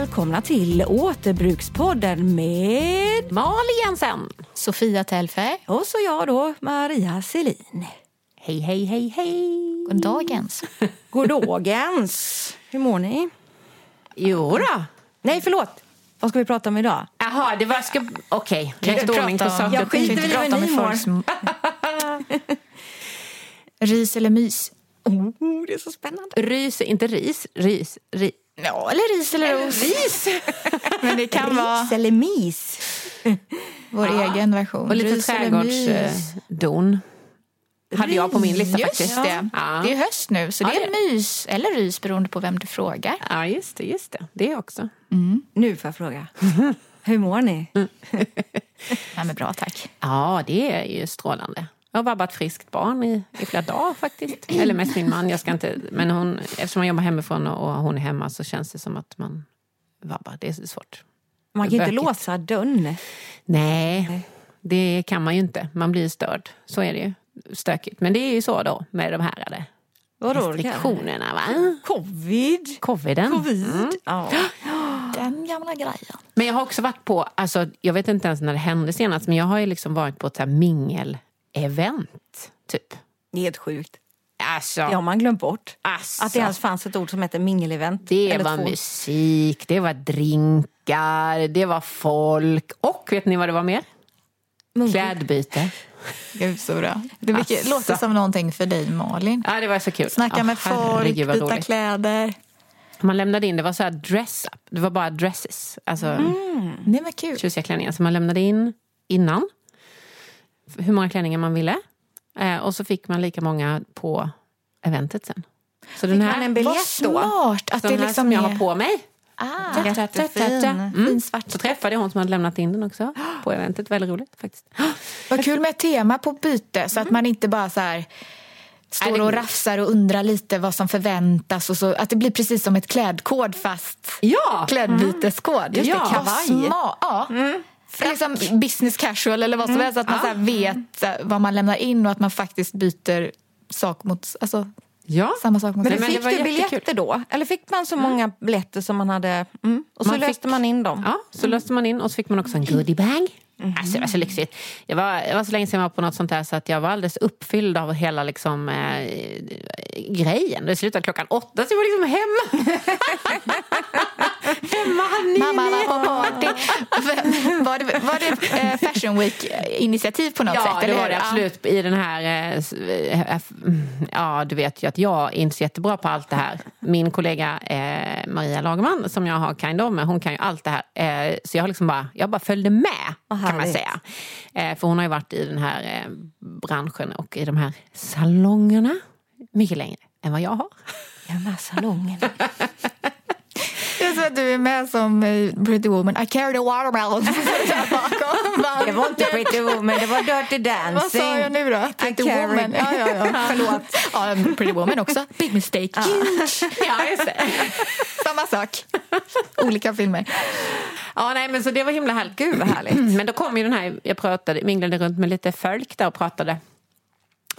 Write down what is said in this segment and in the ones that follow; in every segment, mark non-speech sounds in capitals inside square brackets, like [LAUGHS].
Välkomna till Återbrukspodden med Malin Jensen. Sofia Telfe. och så jag då, Maria Selin. Hej, hej, hej, hej. God dagens. [LAUGHS] Goddagens! Hur mår ni? Jo då. Nej, förlåt. Vad ska vi prata om idag? Jaha, det var... Ska... Okej, på saker Jag ting. skiter väl i vad ni mår. [LAUGHS] Ris eller mys? Oh, det är så spännande. Rys, inte ris. Ris. ris. Ja, eller ris eller ros. Ris! [LAUGHS] Men det kan vara Ris eller mis? vår egen version. Och lite trädgårdsdon. Hade jag på min lista Just faktiskt. det. Ja. Det är höst nu, så Ja, det är det mys eller rys beroende på vem du frågar. Ja, just det. Just det. det också. Nu får jag fråga. Hur mår ni? [LAUGHS] Ja, men bra, tack. Ja, det är ju strålande. Jag har vabbat friskt barn i, i flera dagar faktiskt. Eller mest min man. Jag ska inte, men hon, eftersom jag jobbar hemifrån och hon är hemma så känns det som att man vabbar. Det är svårt. Man kan inte låsa dörren. Nej, det kan man ju inte. Man blir störd. Så är det ju. Stökigt. Men det är ju så då med de här Vadå? restriktionerna. Va? Covid? Coviden. Covid? Ja. [GASPS] Den gamla grejen. Men jag har också varit på, alltså, jag vet inte ens när det hände senast, men jag har ju liksom varit på ett så här mingel-event. Typ. Det är helt sjukt. Alltså, Det har man glömt bort. alltså, Att det ens fanns ett ord som heter mingelevent. det var två. musik, det var drinkar, det var folk och vet ni vad det var mer? Klädbyte. Gud, så bra. Det mycket, Asså. låter som någonting för dig, Malin. Ja, det var så kul. Snacka Ja, med folk, byta kläder. Man lämnade in, det var så här dress up. Det var bara dresses. Alltså Nej, men kul. tjusiga klänningar. Så man lämnade in innan. Hur många klänningar man ville. Eh, och så fick man lika många på eventet sen. Så den man här, en Vad biljett då? smart att den det här liksom som jag är... har på mig. Ah, Jättefin. Mm. fin svart. Så träffade jag hon som hade lämnat in den också på eventet. Väldigt roligt faktiskt. Vad kul med ett tema på byte så att man inte bara så här står och det- rafsar och undrar lite vad som förväntas och så att det blir precis som ett klädkod fast Ja! klädbyteskod. Just det, Vad kavaj. ja. Liksom business casual eller vad som helst. Att man så här vet eh, vad man lämnar in och att man faktiskt byter sak mot, alltså, Ja. samma sak mot Men, Nej, men fick det var du jättekul. biljetter då? Eller fick man så många biljetter som man hade? Mm. Och så Man löste fick- man in dem? Ja, så löste man in och så fick man också en goodiebag. Alltså, det var så lyxigt. Jag var, det var så länge sedan jag var på något sånt här så att jag var alldeles uppfylld av hela liksom, eh, grejen. Det slutade klockan åtta så jag var liksom hemma. [LAUGHS] Mamma var på party. Var det, var det eh, Fashion Week-initiativ på något ja, sätt? Ja, det var det absolut. I den här... eh, eh, Ja, du vet ju att jag är inte så jättebra på allt det här. Min kollega Maria Lagerman, som jag har kind of med, hon kan ju allt det här. Så jag har liksom bara, jag bara följde med, kan man säga. För hon har ju varit i den här branschen och i de här salongerna mycket längre än vad jag har. De här salongerna. Så att du är med som eh, Pretty Woman. I carried a watermelon. [LAUGHS] Bakom. [LAUGHS] Det var inte Pretty Woman, det var Dirty Dancing. [LAUGHS] Vad sa jag nu då? Pretty Woman. Ja, ja, ja. Förlåt. Ja, Pretty Woman också. Big mistake. Huge. Ja, just det. Samma sak. Olika filmer. Ja, nej, men så det var himla härligt. Gud vad härligt. Men då kom ju den här, jag pratade, minglade runt med lite folk där och pratade.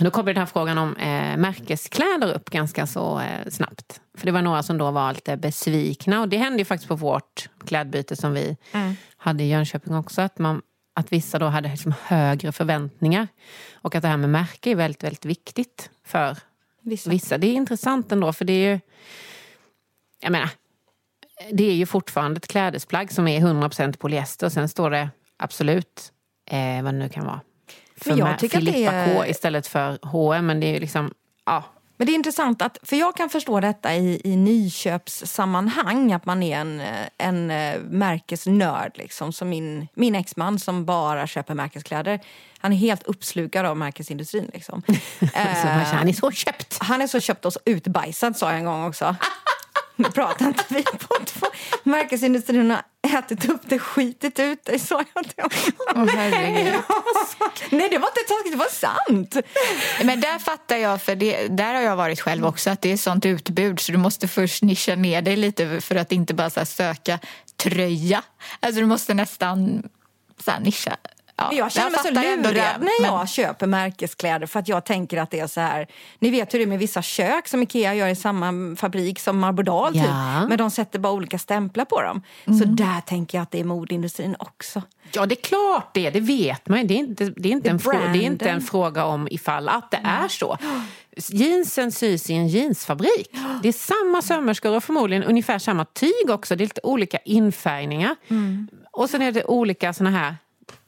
Då kom ju den här frågan om eh, märkeskläder upp ganska så eh, snabbt. För det var några som då var lite besvikna. Och det hände ju faktiskt på vårt klädbyte som vi hade i Jönköping också. Att, man, att vissa då hade liksom högre förväntningar. Och att det här med märke är väldigt, väldigt viktigt för Vissa. vissa. Det är intressant ändå för det är ju... Jag menar, det är ju fortfarande ett klädesplagg som är 100% polyester. Och sen står det absolut, eh, vad det nu kan vara. För jag tycker att det Filippa är- K istället för H&M Men det är ju liksom, ja. Men det är intressant, att, för jag kan förstå detta i, i nyköpssammanhang, att man är en, eh, en eh, märkesnörd. Liksom, som min, min exman som bara köper märkeskläder. Han är helt uppslukad av märkesindustrin. Liksom. [LAUGHS] Känner, han är så köpt. Han är så köpt och så utbajsad sa jag en gång också. [LAUGHS] Nu pratar inte vi på två. Märkesindustrin har ätit upp det, skitit ut det, sa jag till honom. Åh, herregud. Nej, det var inte taskigt, det var sant. Men där fattar jag, för det, där har jag varit själv också, att det är sånt utbud så du måste först nischa ner dig lite för att inte bara söka tröja. Alltså du måste nästan så här nischa. Ja, Men jag känner mig så fattar ändå lurad när jag men- köper märkeskläder för att jag tänker att det är så här. Ni vet hur det är med vissa kök som Ikea gör i samma fabrik som Marbodal typ. Ja. Men de sätter bara olika stämplar på dem. Så Mm. där tänker jag att det är modeindustrin också. Ja, det är klart det. Det vet man ju. Det är inte, det är inte, en, frå, det är inte en fråga om ifall att det är så. Jeansen sys i en jeansfabrik. Det är samma sömmerskor och förmodligen ungefär samma tyg också. Det är lite olika infärgningar. Och sen är det olika såna här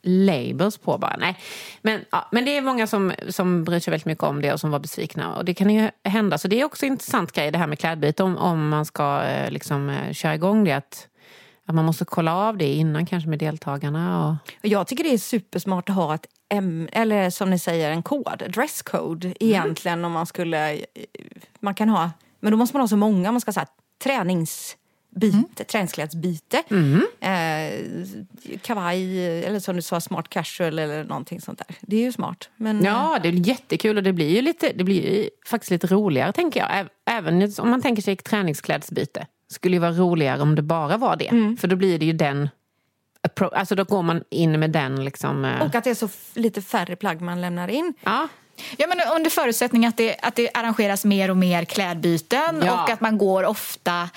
labels på bara. Nej. Men, ja, men det är många som, som bryr sig väldigt mycket om det och som var besvikna. Och det kan ju hända. Så det är också en intressant grej det här med klädbyte om, om man ska eh, liksom, eh, köra igång det. Att, att man måste kolla av det innan kanske med deltagarna. Och... Jag tycker det är supersmart att ha ett äm- eller som ni säger en kod, dresscode egentligen om man skulle, man kan ha, men då måste man ha så många, man ska säga träningsbyte, träningsklädsbyte, eh, kavaj eller som du sa smart casual eller någonting sånt där. Det är ju smart. Men, Ja, det är jättekul och det blir ju lite, det blir ju faktiskt lite roligare tänker jag. Även om man tänker sig ett träningsklädsbyte. Skulle ju vara roligare om det bara var det. För då blir det ju den, alltså då går man in med den liksom. eh, Och att det är så lite färre plagg man lämnar in. Ja, Ja, men under förutsättning att det, att det arrangeras mer och mer klädbyten Ja. och att man går ofta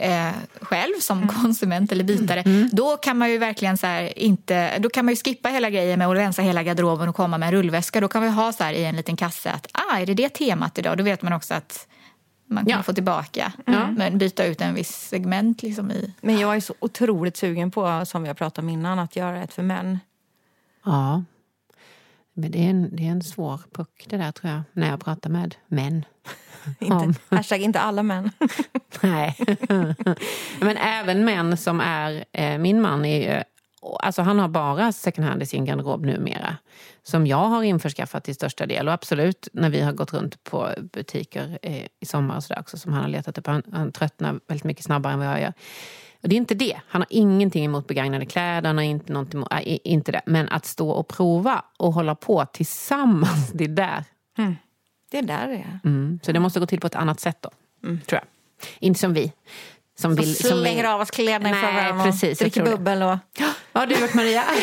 eh, själv som konsument eller bytare. Då kan man ju verkligen så här, inte, då kan man ju skippa hela grejen med att rensa hela garderoben och komma med en rullväska. Då kan vi ha så här i en liten kasse att ah, är det det temat idag? Då vet man också att man kan Ja. få tillbaka. Men byta ut en viss segment liksom i... Men jag är så otroligt sugen på, som vi har pratat om innan, att göra ett för män. ja. Men det är, en, det är en svår puck det där tror jag. När jag pratar med män. [LAUGHS] Inte, [LAUGHS] hashtag inte alla män. [LAUGHS] Nej. Men även män som är... Eh, min man är ju... Alltså han har bara second hand i sin garderob numera. Som jag har införskaffat till största del. Och absolut när vi har gått runt på butiker eh, i sommar och sådär också som han har letat upp. Han, han tröttnar väldigt mycket snabbare än vad jag gör. Och det är inte det. Han har ingenting emot begagnade kläder. Han har inte, någonting emot, äh, inte det. Men att stå och prova och hålla på tillsammans, det är där. Det är där det är. Mm. Så det måste gå till på ett annat sätt då. Tror jag. Inte som vi. Som vill, som slänger vill. av oss kläderna precis, jag och dricker bubbel. Och... Vad har du gjort Maria? [LAUGHS]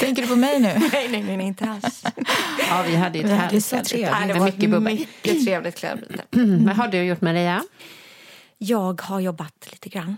Tänker du på mig nu? [LAUGHS] Nej, nej, nej, inte alls. ja, vi hade ju ett härligt klädbyte. det var mycket bubbel. mycket trevligt klädbyte. [CLEARS THROAT] Vad har du gjort Maria? Jag har jobbat lite grann.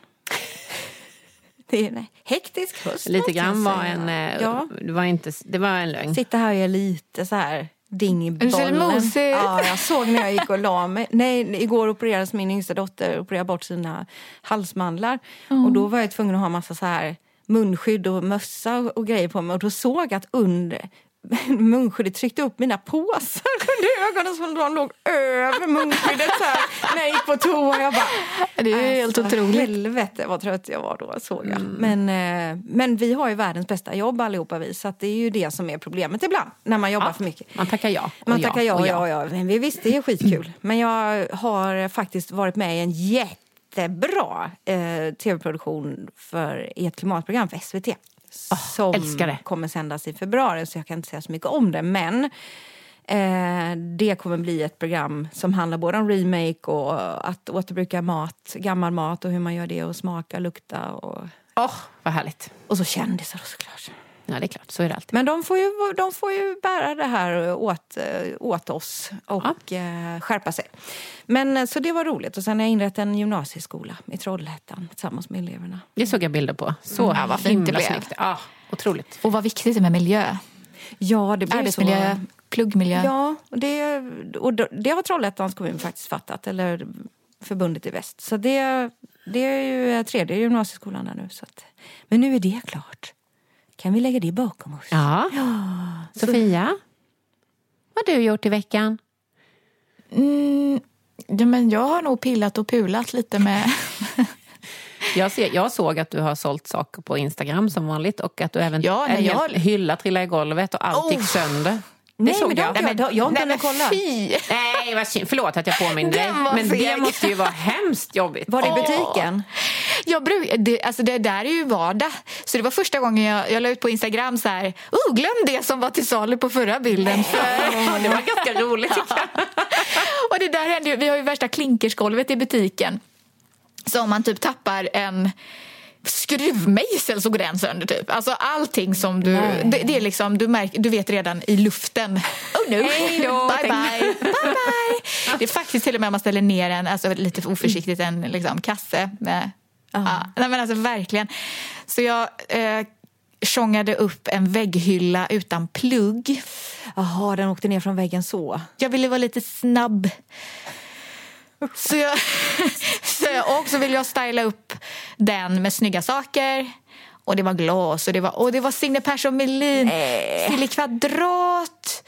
Det är en hektisk höst. Lite grann var en... eh, Ja, Det var, inte, det var en lögn. sitta här och är lite så här ding i Du ser bollen. mosig ut. Ja, jag såg när jag gick och la mig. Nej, igår opererades min yngsta dotter opererade bort sina halsmandlar. Och då var jag tvungen att ha massa så här munskydd och mössa och, och grejer på mig. Och då såg jag att under [LAUGHS] munskyddet tryckte upp mina påsar under ögonen som de låg över munskyddet så här, när jag gick på toa. Jag bara, Det är helt Alltså, otroligt. Helvete vad trött jag var då, såg jag. Men, eh, men vi har ju världens bästa jobb allihopa vi, så det är ju det som är problemet ibland, när man jobbar för mycket. Man tackar ja. och Man tackar ja, och ja, ja. Men vi visst, det är skitkul. Men jag har faktiskt varit med i en jättebra eh, tv-produktion för ett klimatprogram för SVT. Som älskar det. kommer sändas i februari, så jag kan inte säga så mycket om det. Men eh, det kommer bli ett program som handlar både om remake och att återbruka mat, gammal mat och hur man gör det och smaka, lukta och, Åh, vad härligt. och så kändisar såklart. Ja, det är klart. Så är det alltid. Men de får ju, de får ju bära det här åt, eh, åt oss och eh, skärpa sig. Men eh, så det var roligt. Och sen har jag inrett en gymnasieskola i Trollhättan tillsammans med eleverna. Det såg jag bilder på. Så Ja, vad fint det himla blev. snyggt. Ja, otroligt. Och vad viktigt det är med miljö. Ja, det blev Arbetsmiljö, så. pluggmiljö. Ja, och det, och det- det har Trollhättans kommun faktiskt fattat. Eller förbundet i väst. Så det, det är ju tredje gymnasieskolan där nu. Så att, men nu är det klart. Kan vi lägga det bakom oss? Ja. Sofia, vad har du gjort i veckan? Mm, ja, men jag har nog pillat och pulat lite med... [LAUGHS] Jag, ser, jag såg att du har sålt saker på Instagram som vanligt och att du även Ja, nej, en jag- hylla trillade i golvet och allt gick Oh. sönder. Det Nej, såg men jag. inte jag. Jag har inte hunnit kolla. fy! Nej, vad synd. Förlåt att jag påminde dig. Men det måste ju vara hemskt jobbigt. Var det i butiken? Jag bruk, det, alltså det där är ju vardag. Så det var första gången jag, jag la ut på Instagram så här, oh, glöm det som var till salu på förra bilden. [LAUGHS] Ja, det var ganska roligt [LAUGHS] och det där hände ju, vi har ju värsta klinkersgolvet i butiken. Så om man typ tappar en skruvmejsel så går den sönder typ. Alltså allting som du, det, det är liksom, du, märker, du vet redan i luften. [LAUGHS] Oh no, Hej då, bye bye, bye bye. Det är faktiskt till och med om man ställer ner en, alltså lite för oförsiktigt, en liksom, kasse med Ja, nej men alltså verkligen. Så jag eh, tjongade upp en vägghylla utan plugg. Jaha, den åkte ner från väggen så. Jag ville vara lite snabb. Så jag, [LAUGHS] så jag, och så ville jag styla upp den med snygga saker. Och det var glas och det var, och det var Signe Persson Melin sill i kvadrat.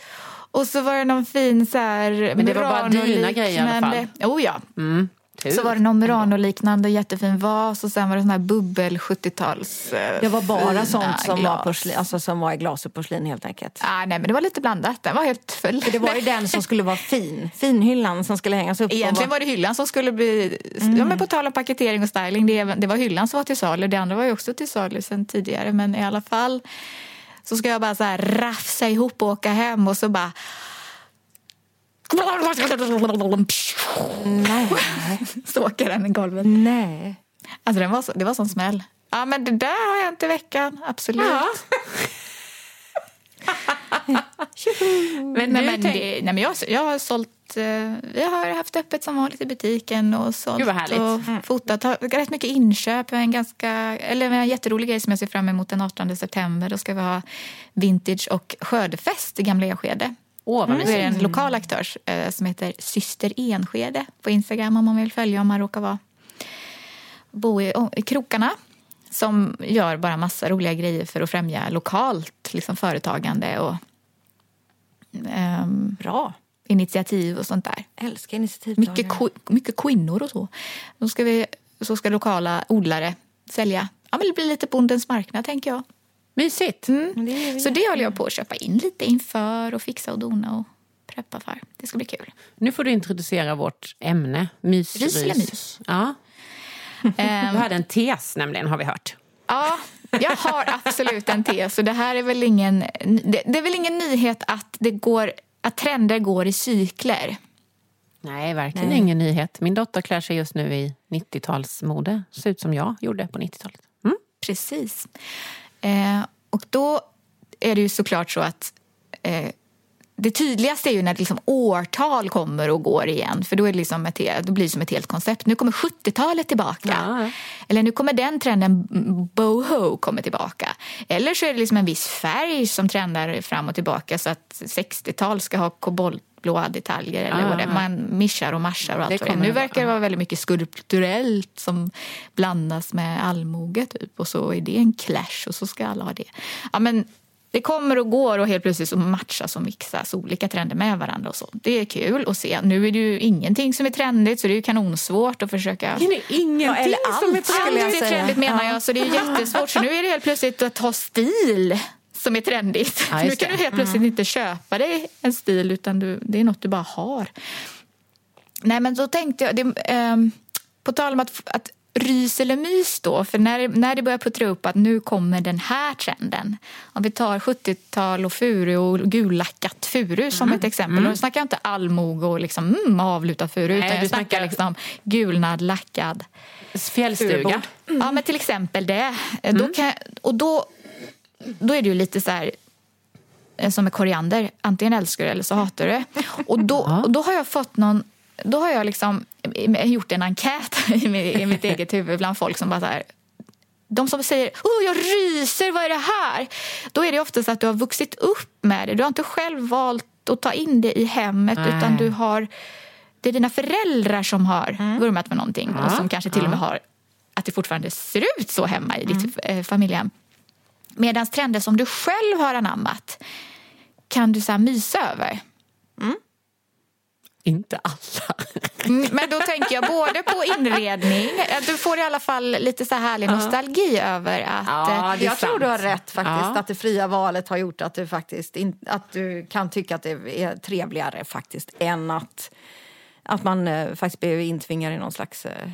Och så var det någon fin så här Men det var bara dina grejer i alla fall. Oh ja. Mm, tur. Så var det någon Murano-liknande jättefin vas och sen var det sån här bubbel 70-tals... eh, Det var bara sånt som var, porslin, alltså som var i glas och porslin helt enkelt. Ah, nej, men det var lite blandat. Den var helt full. För det var ju den som skulle vara fin. Finhyllan som skulle hängas upp. Egentligen vara- var det hyllan som skulle bli... Ja, men på tal om paketering och styling, det, det var hyllan som var till salu. Det andra var ju också till salu sen tidigare. Men i alla fall så ska jag bara så här rafsa ihop och åka hem och så bara... Nej. Så åker den i golvet. Nej. Alltså den var så, det var sån smäll. Ja men det där har hänt i veckan, absolut. Ja. [LAUGHS] Men Nej, men tänk- det, nej, men jag, jag har sålt... Eh, jag har haft öppet som vanligt i butiken och sålt Gud, härligt. Mm. och fotat. Har rätt mycket inköp. En, ganska, eller en jätterolig grej som jag ser fram emot den 18 september. Då ska vi ha vintage och skördefest i Gamla Enskede. Åh, vad Mm. Då är det en lokal aktör eh, som heter Syster Enskede på Instagram om man vill följa om man råkar vara, bo i, i krokarna. Som gör bara massa roliga grejer för att främja lokalt liksom, företagande och ehm, Bra. initiativ och sånt där. Älskar initiativtagare. Mycket, ko- mycket kvinnor och så. Då ska vi, så ska lokala odlare sälja. Ja, men det blir lite bondens marknad, tänker jag. Mysigt. Mm. Det Så det håller jag på att köpa in lite inför och fixa och dona och preppa för. Det ska bli kul. Nu får du introducera vårt ämne. Mys. Rys eller mys? Ja. Ehm, Du hade en tes nämligen, har vi hört. Ja, jag har absolut en tes. Och det här är väl ingen, det, det är väl ingen nyhet att, det går, att trender går i cykler. Nej, verkligen ingen nyhet. Min dotter klär sig just nu i 90-talsmode. Ser ut som jag gjorde på 90-talet. Mm? Precis. Eh, och då är det ju såklart så att eh, det tydligaste är ju när liksom årtal kommer och går igen. För då, är det liksom ett, då blir det som ett helt koncept. Nu kommer 70-talet tillbaka. Ja. Eller nu kommer den trenden, boho, kommer tillbaka. Eller så är det liksom en viss färg som trendar fram och tillbaka. Så att 60-tal ska ha koboltblåa detaljer. Eller Ja, vad det ja. Man mischar och marschar och allt Det det är. Nu verkar det vara väldigt mycket skulpturellt som blandas med allmoge typ. Och så är det en clash och så ska alla ha det. Ja, men det kommer och går och helt plötsligt så matchas och mixas olika trender med varandra. och så. Det är kul att se. Nu är det ju ingenting som är trendigt så det är ju kanonsvårt att försöka... Det är ingenting eller som är allt jag Allt är trendigt menar Ja. jag så det är jättesvårt. Så nu är det helt plötsligt att ha stil som är trendigt. Ja, nu kan du helt plötsligt inte köpa dig en stil utan du, det är något du bara har. Nej men då tänkte jag, det, ehm, på tal om att, att rys eller mys då, för när, när det börjar puttra upp att nu kommer den här trenden. Om vi tar 70-tal och furu och gullackat furu som Mm. ett exempel. Och då snackar jag inte allmoge och liksom, mm, avlutad furu Nej, utan jag snackar snackar- liksom gulnad, lackad. Fjällstuga. Ja, men till exempel det. Eh, Då kan, och då, då är det ju lite så här eh, som med koriander. Antingen älskar du eller så hatar du det. Och då, och då har jag fått någon... Då har jag liksom eh, gjort en enkät [LAUGHS] i mitt, i mitt eget huvud bland folk som bara så här... De som säger oh, jag ryser, vad är det här? Då är det oftast att du har vuxit upp med det. Du har inte själv valt att ta in det i hemmet Nej. utan du har... Det är dina föräldrar som har vurmat för någonting och som kanske till och med har att det fortfarande ser ut så hemma i ditt eh, familjehem. Medan trender som du själv har anammat kan du så här mysa över. Inte alla. [LAUGHS] Mm, Men då tänker jag både på inredning, att du får i alla fall lite så här härlig nostalgi över att... Ja, eh, jag tror du har sant. rätt faktiskt. Ja. Att det fria valet har gjort att du faktiskt in, att du kan tycka att det är trevligare faktiskt än att, att man eh, faktiskt blir intvingad i någon slags... Eh,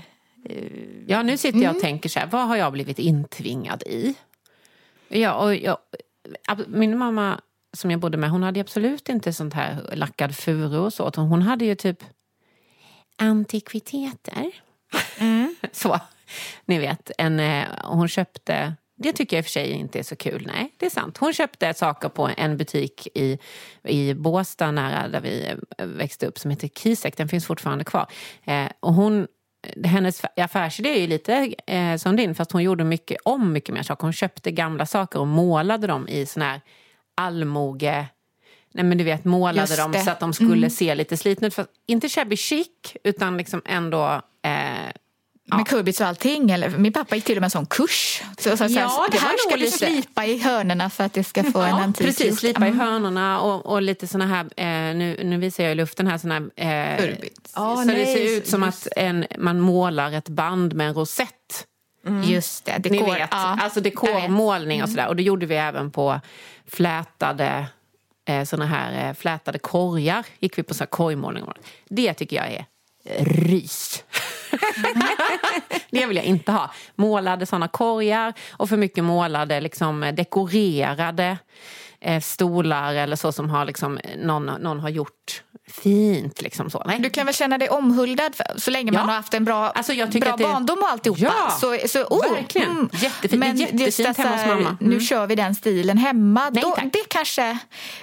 Ja, nu sitter jag och tänker så här, vad har jag blivit intvingad i? Ja, och jag, min mamma som jag bodde med, hon hade absolut inte sånt här lackad furu och så. Hon hade ju typ antikviteter. [LAUGHS] så, ni vet. En, eh, hon köpte, det tycker jag i och för sig inte är så kul. Nej, det är sant. Hon köpte saker på en butik i, i Båstad nära där vi eh, växte upp som heter Kisek. Den finns fortfarande kvar. Eh, och hon hennes affärsidé är ju lite eh, som din fast hon gjorde mycket om mycket mer saker. Hon köpte gamla saker och målade dem i sån här allmoge... Nej men du vet, målade dem. Mm. så att de skulle se lite slitna ut. Inte shabby chic, utan liksom ändå... Eh, Med kurbits och allting. Eller, min pappa gick till och med en sån kurs. Så, så, så, Ja, så, det det här ska du lite- slipa i hörnorna för att det ska få [LAUGHS] en antik Precis, slipa i Mm. hörnorna och, och lite såna här, eh, nu, nu visar jag i luften här, såna här... Eh. Ja, så det nej, ser ut som just- att en, man målar ett band med en rosett. Just det, Ni dekor. vet, ja. alltså dekormålning och sådär. Och det gjorde vi även på flätade eh, såna här eh, flätade korgar. Gick vi på såna här korgmålning. Det tycker jag är rys det vill jag inte ha. Målade såna korgar och för mycket målade, liksom dekorerade eh, stolar eller så som har liksom, någon, någon har gjort fint. Liksom så. Nej. Du kan väl känna dig omhuldad för, så länge man Ja. har haft en bra, Alltså, jag bra det- barndom och alltihopa. Ja, så, så, oh, verkligen. Jättefint. Det är Men jättefint hemma hos mamma. Nu Mm. kör vi den stilen hemma. Nej, Då, det kanske...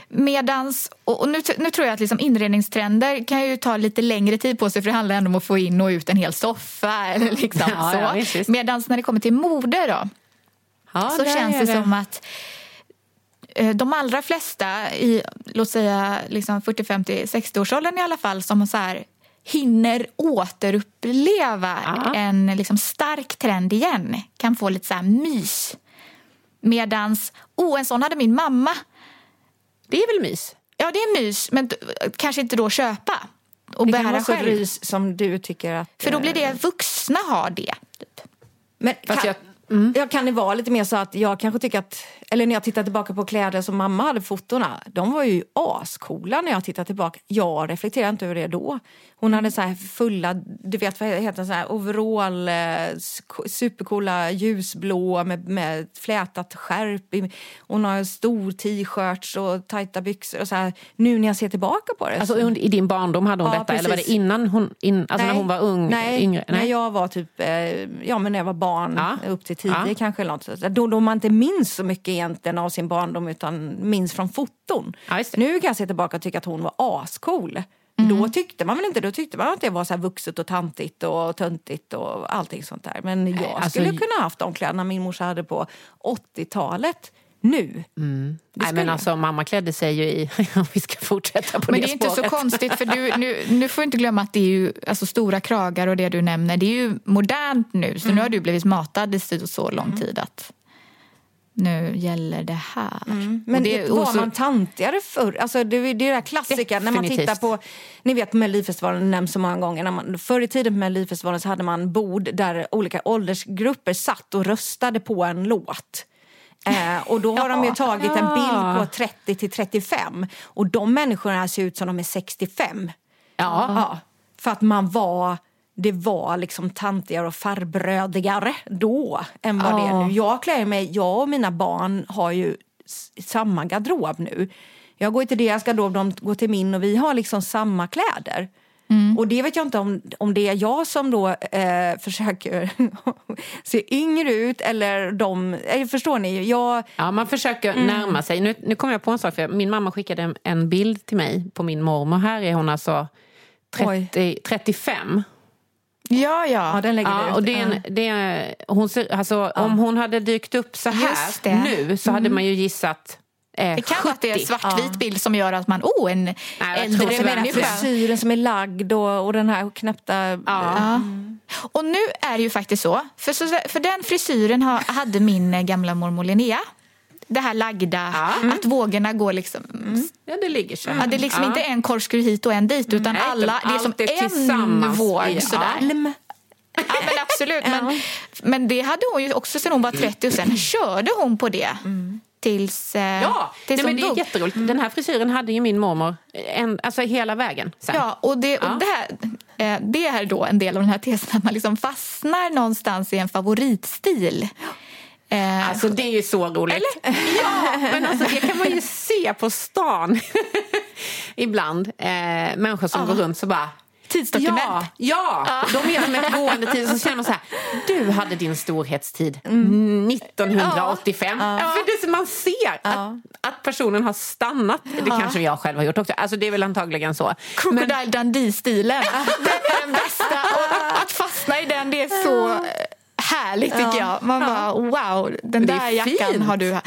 Medans... Och, och nu, nu tror jag att liksom inredningstrender kan ju ta lite längre tid på sig för det handlar ändå om att få in och ut en hel soffa. [LAUGHS] Eller liksom Ja, så. ja. Medans när det kommer till mode då, så känns är det som att de allra flesta i låt säga liksom 40, 50, 60-årsåldern i alla fall som så här hinner återuppleva Ja. en liksom stark trend igen kan få lite så här mys. Medans, oh en sån hade min mamma. Det är väl mys? Ja det är mys men kanske inte då köpa och det kan bära vara så själv. rys som du tycker att... För då blir eh, det vuxna har det. Typ. Men Fast kan, jag- jag, kan det vara lite mer så att jag kanske tycker att, eller när jag tittar tillbaka på kläder som mamma hade fotona, de var ju ascoola när jag tittar tillbaka. Jag reflekterar inte över det då. Hon hade så här fulla, du vet vad heter det, så här overall, eh, supercoola ljusblå med, med flätat skärp. Hon har stor t-shirts och tajta byxor och så här. Nu när jag ser tillbaka på det. Alltså, I din barndom hade hon Ja, detta? Eller var det precis. innan hon, in, alltså när hon var ung? nej, yngre? när jag var typ, eh, ja men när jag var barn, Ja. upp till tio Ja. kanske eller något. Då, då man inte minns så mycket egentligen av sin barndom utan minns från foton. Ja. Nu kan jag se tillbaka och tycka att hon var ascool. Mm. Då tyckte man väl inte, då tyckte man att det var så här vuxet och tantigt och töntigt och allting sånt där. Men jag alltså, skulle kunna ha haft de kläderna min morsa hade på 80-talet nu. Nej, skulle men alltså, mamma klädde sig ju i, [LAUGHS] om vi ska fortsätta på Men det det är inte så spåret. konstigt för du, nu, [LAUGHS] nu får du inte glömma att det är ju alltså, stora kragar och det du nämner. Det är ju modernt nu så Mm. nu har du blivit matad i så, så lång tid att nu gäller det här. Mm. Men det, var så- man tantigare förr? Alltså det, det är det där klassiker när man tittar på, ni vet Melodifestivalen nämns så många gånger. När man, förr i tiden på Melodifestivalen så hade man bord där olika åldersgrupper satt och röstade på en låt. Eh, och då har de ju tagit en bild på 30 till 35 och de människorna ser ut som de är 65. Ja. Ja, för att man var, det var liksom tantigare och farbrödigare då än vad det är nu. Jag klär mig, jag och mina barn har ju samma garderob nu. Jag går till deras garderob, de går till min och vi har liksom samma kläder. Och det vet jag inte om, om det är jag som då eh, försöker [LAUGHS] se yngre ut eller de, eh, förstår ni? Jag, Ja, man försöker Mm. närma sig. Nu, nu kommer jag på en sak. För min mamma skickade en, en bild till mig på min mormor. Här är hon alltså 30, 35. Ja, ja. ja, den lägger Ja, ut. och det är en, det är, hon ser, alltså, Om hon hade dykt upp så här. Mm. nu så hade man ju gissat eh, Det kan 70. vara att det är en svartvit bild som gör att man, oh, en äldre människa. frisyren som är lagd och, och den här knäppta... Ja. Och nu är det ju faktiskt så, för, så, för den frisyren ha, hade min eh, gamla mormor Linnea. Det här lagda, att vågorna går liksom... Ja, det ligger så. Ja, det är liksom Ja. inte en korkskrud hit och en dit utan Nej, alla, det är som är en våg i- sådär. Ja, men absolut. Men, men det hade hon ju också sen hon var 30 och sen körde hon på det. Tills, eh, Ja, tills nej, men det är dog. jätteroligt. Den här frisyren hade ju min mormor en, alltså hela vägen. Sen. Ja, och, det, och Ja. det, här, eh, det är då en del av den här tesen att man liksom fastnar någonstans i en favoritstil. Eh, Alltså det är ju så roligt. Ja, men alltså det kan man ju [LAUGHS] se på stan [LAUGHS] ibland. Eh, människor som går runt så bara Tidsdokument. Ja, ja, de är som ett gående tid. Så känner man så här, du hade din storhetstid 1985. För det, man ser att, att personen har stannat. Det kanske jag själv har gjort också. Alltså det är väl antagligen så. Crocodile Dundee-stilen. [LAUGHS] Den är den bästa. Och att fastna i den, det är så härligt tycker jag. Man bara, wow, den där jackan fint. har du.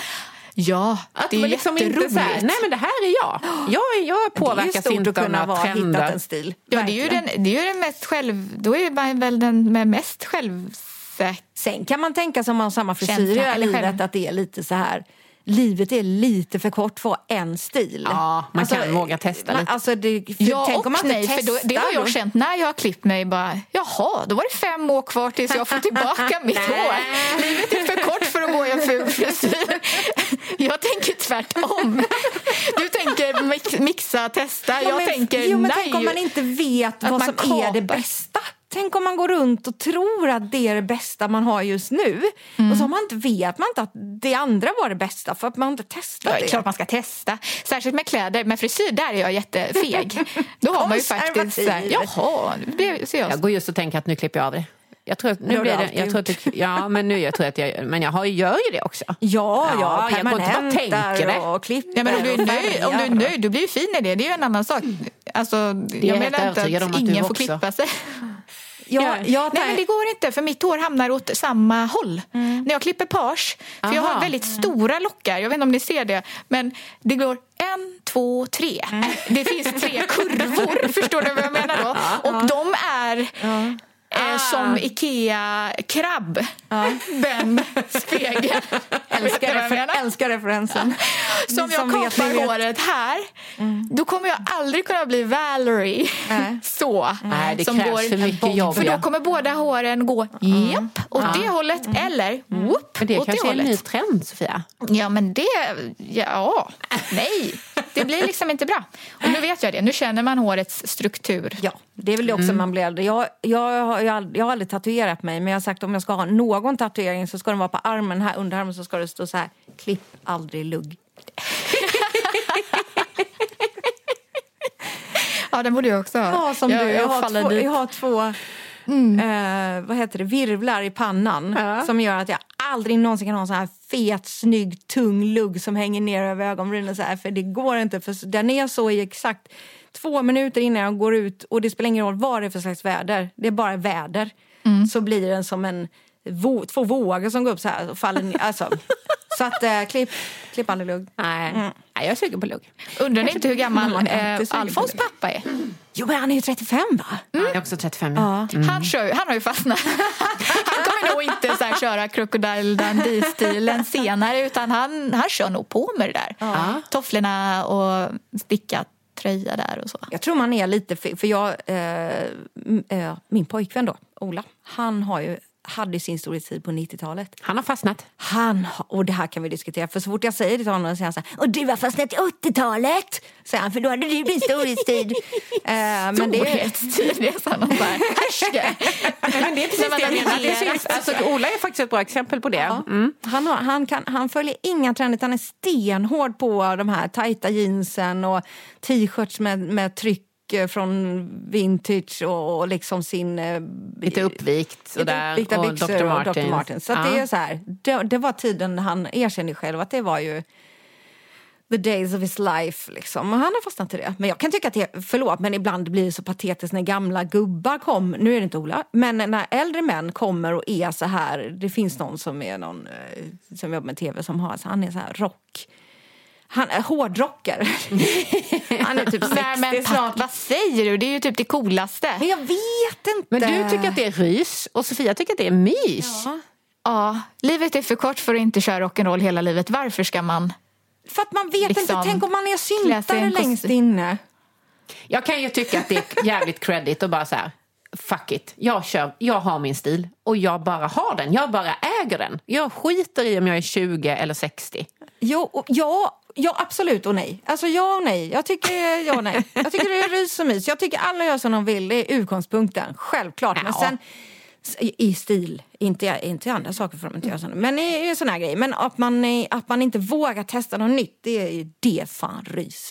Ja, Att det är liksom inte jätteroligt. så här, nej men det här är jag. Jag, jag påverkas inte att av kunna några vara, trender. en stil. Ja, det är ju den, det är den mest själv... Då är man väl den med mest självsäker... Sen kan man tänka sig om man har samma frisyr Känsla, eller själv. att det är lite så här livet är lite för kort för en stil. Ja, man kan våga testa lite. Alltså det, Ja tänk och om man nej, för då, det har jag känt när jag har klippt mig. Bara, Jaha, då var det fem år kvar tills jag får tillbaka mitt hår. Livet är för kort för att gå i en ful frisyr. Jag tänker tvärtom. Du tänker mix, mixa, testa. Ja, Jag men, tänker jo, men nej. tänk om man inte vet vad som är det kapar. bästa. Tänk om man går runt och tror att det är det bästa man har just nu. Mm. Och så har man inte, vet man inte att det andra var det bästa för att man inte testat Ja, det är det. klart man ska testa. Särskilt med kläder. Med frisyr, där är jag jättefeg. [LAUGHS] Då har man ju faktiskt... Konservativ. Jaha, det ser jag. Jag går just och tänker att nu klipper jag av det. Jag tror att Det nu blir det, jag tror att det, ja, men nu jag tror att jag, men jag har, gör ju det också. Ja, ja, Ja, jag går inte bara tänker det. och klipper Ja, men om du är nöjd, om du är nöjd, du blir ju fin i det. Det är ju en annan sak. Alltså, jag helt menar inte att, om att ingen får klippa sig. Ja, jag Nej, men det går inte, för mitt hår hamnar åt samma håll. När jag klipper page, för jag har Aha. väldigt stora lockar, jag vet inte om ni ser det, men det går en, två, tre. Det finns tre [LAUGHS] kurvor, förstår du vad jag menar då? Och de är eh, som Ikea-krabb. [LAUGHS] [LAUGHS] Älskar, Vet du vad jag refer- älskar referensen. [LAUGHS] Jag som ni kapar håret här, då kommer jag aldrig kunna bli Valerie. Nej. Så. Nej, det Som krävs går- för mycket jobb. För då ja. kommer båda håren gå japp, åt det hållet eller whoop, Men det åt det kanske är en ny hållet. trend, Sofia. Ja, men det... Ja, nej. Det blir liksom inte bra. Och nu vet jag det. Nu känner man hårets struktur. Ja, det är väl det också man blir äldre. Jag, jag, har, jag, har aldrig- jag har aldrig tatuerat mig men jag har sagt om jag ska ha någon tatuering så ska den vara på armen, här under armen så ska det stå så här klipp aldrig lugg. [LAUGHS] Ja, den borde jag också ha. Ja, som jag, du. Jag, har faller två, dit. jag har två eh, vad heter det, virvlar i pannan som gör att jag aldrig någonsin kan ha en sån här fet, snygg, tung lugg som hänger ner över ögonbrynen så här, för det går inte. För den är så i exakt två minuter innan jag går ut och det spelar ingen roll vad det är för slags väder. Det är bara väder. Så blir den som en vå, två vågor som går upp så här och faller ner. Alltså. [LAUGHS] Så att eh, klipp, klippande lugg. Nej. Mm. Nej, jag är sugen på lugg. Undrar ni inte hur gammal eh, Alfons pappa är? Jo men han är ju 35 va? Jag är också 35. Ja. Han, kör, han har ju fastnat. [LAUGHS] Han kommer nog inte så här köra Crocodile Dundee-stilen senare utan han, han kör nog på med det där. Tofflorna och stickat tröja där och så. Jag tror man är lite, för jag, eh, eh, min pojkvän då, Ola, han har ju, hade sin storhetstid på 90-talet. Han har fastnat. Han, ha- och det här kan vi diskutera, för så fort jag säger det till honom så säger han så här, och du har fastnat i 80-talet! Säger han, för då hade du din storhetstid. [LAUGHS] eh, men Storhetstid, det är någon så här. [LAUGHS] Men det är precis man det regerat. syns. Alltså, Ola är faktiskt ett bra exempel på det. Ja. Mm. Han, har, han, kan, han följer inga trender utan är stenhård på de här tajta jeansen och t-shirts med, med tryck eh, från vintage och, och liksom sin... eh, Lite uppvikt sådär. uppvikta och Dr. och. Dr. Martens. Så Ja. det är så här, det, det var tiden han erkände själv att det var ju the days of his life. Liksom. Och han har fastnat i det. Men jag kan tycka att det, förlåt, men ibland blir det så patetiskt när gamla gubbar kommer, nu är det inte Ola, men när äldre män kommer och är så här, det finns någon som är någon eh, som jobbar med tv som har, så han är så här rock. Han är hårdrockare. [LAUGHS] han är typ 60 Nej, men snart. vad säger du? Det är ju typ det coolaste. Men jag vet inte. Men du tycker att det är rys och Sofia tycker att det är mys. Ja. Ja, livet är för kort för att inte köra rock'n'roll hela livet. Varför ska man? För att man vet Liksom, inte, tänk om man är syntare längst inne. Jag kan ju tycka att det är jävligt credit och bara så här. Fuck it, jag, kör, jag har min stil och jag bara har den. Jag bara äger den. Jag skiter i om jag är 20 eller 60. Jo, och- ja, ja, absolut och nej. Alltså ja och nej. Jag tycker ja och nej. Jag tycker det är rys och mys. Jag tycker alla gör som de vill. Det är utgångspunkten. Självklart. Men Ja. sen s- i stil. Inte, inte andra saker för de inte gör sådana. Men i, i såna här grejer. Men att man, eh, att man inte vågar testa något nytt. Det är ju det fan rys.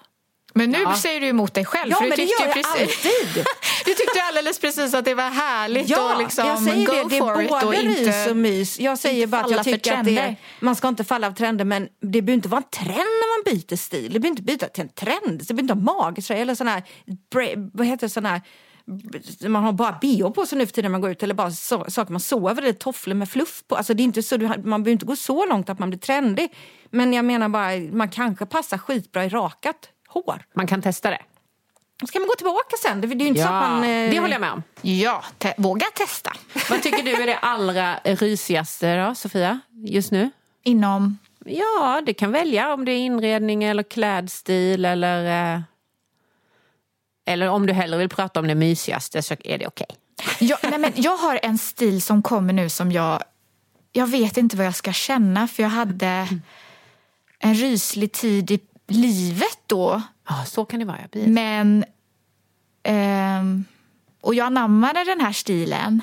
Men nu Ja. säger du emot dig själv. Ja, för du men det gör jag precis, alltid. [LAUGHS] Du tyckte alldeles precis att det var härligt Ja, och liksom jag säger go det. Det for it och rys inte... och mys. Jag säger bara att jag tycker att det man ska inte falla av trender men det behöver inte vara en trend när man byter stil. Det behöver inte byta till en trend. Det behöver inte vara magtröja eller sån här, vad heter det, sån här man har bara bh på sig nu för tiden när man går ut eller bara så, saker man sover eller tofflor med fluff på. Alltså det är inte så, man behöver inte gå så långt att man blir trendig. Men jag menar bara, man kanske passar skitbra i rakat hår. Man kan testa det. Ska man gå tillbaka sen? Det, är ju inte så att man... eh, det håller jag med om. Ja, te- våga testa. [LAUGHS] Vad tycker du är det allra rysigaste då, Sofia, just nu? Inom... Ja, det kan välja om det är inredning eller klädstil eller... Eh, eller om du hellre vill prata om det mysigaste så är det okej. Jag, nej men jag har en stil som kommer nu som jag... Jag vet inte vad jag ska känna för jag hade en ryslig tid i livet då. Ja, så kan det vara. Blir... Men... ehm, och jag anammade den här stilen.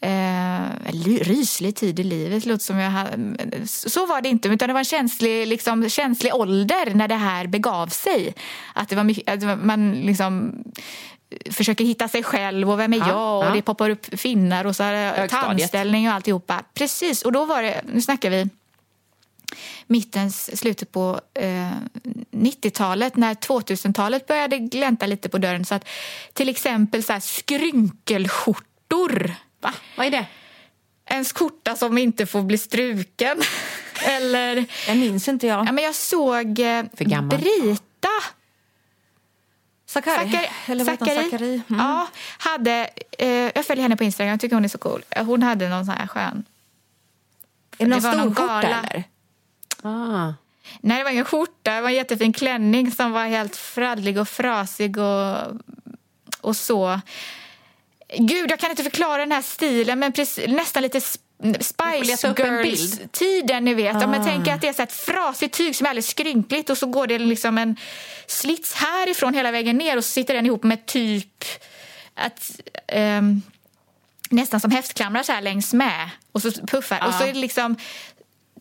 Eh, ryslig tid i livet, låter som jag hade, så var det inte. Utan det var en känslig, liksom, känslig ålder när det här begav sig. Att, det var mycket, att man liksom försöker hitta sig själv och vem är Ja, jag? Och ja. det poppar upp finnar och så är det Högstadiet. tandställning och alltihopa. Precis, och då var det, nu snackar vi mittens, slutet på eh, 90-talet när 2000-talet började glänta lite på dörren. Så att till exempel så här skrynkelskjortor. Va? Vad är det? En skjorta som inte får bli struken. [LAUGHS] Eller, Jag minns inte jag. ja, men jag såg eh. Brita Sakari. Sakari, Eller vad heter han? Sakari. Sakari. Mm. Ja, hade, eh, jag följer henne på Instagram, jag tycker hon är så cool. Hon hade någon sån här skön... Är det någon var stor någon skjorta eller? Ah. Nej, det var ingen skjorta. Det var en jättefin klänning som var helt fraddlig och frasig och, och så. Gud, jag kan inte förklara den här stilen, men precis, nästan lite sp- Spice Girls-tiden, ni vet. Om jag tänker att det är så ett frasigt tyg som är alldeles skrynkligt och så går det liksom en slits härifrån hela vägen ner och så sitter den ihop med typ att, ehm, nästan som häftklamrar så här längs med och så puffar. Och så är det liksom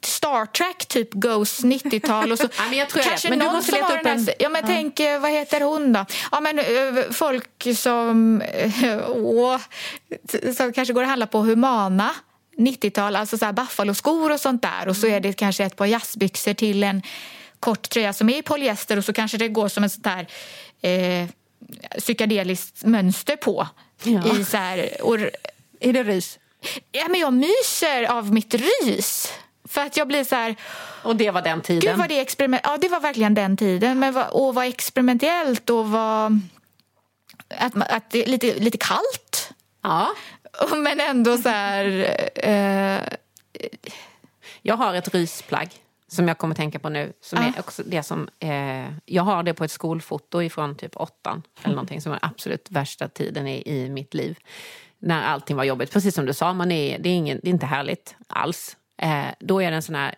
Star Trek typ Ghost 90-tal och så [LAUGHS] Ja, men jag tror jag kanske vet. Men du någon måste som har en- Ja men tänk, eh, vad heter hon då? Ja men eh, folk som, eh, [LAUGHS] åh, som kanske går och handlar på Humana 90-tal, alltså så här Buffalo-skor och sånt där och så är det kanske ett par jazzbyxor till en kort tröja som är i polyester och så kanske det går som ett sånt här eh, psykedeliskt mönster på. Ja. I så här, och, Är det rys? ja, men jag myser av mitt rys. För att jag blir så här, Och det var den tiden. Gud vad det experiment... Ja, det var verkligen den tiden. Men vad, och vad experimentellt och vad... Att, att det är lite, lite kallt. Ja. [LAUGHS] Men ändå så här... Eh, Jag har ett rysplagg som jag kommer att tänka på nu. Som är också det som, eh, jag har det på ett skolfoto ifrån typ åttan. Eller någonting som var absolut värsta tiden i, i mitt liv. När allting var jobbigt. Precis som du sa, man är, det, är ingen, det är inte härligt alls. Eh, då är det en sån här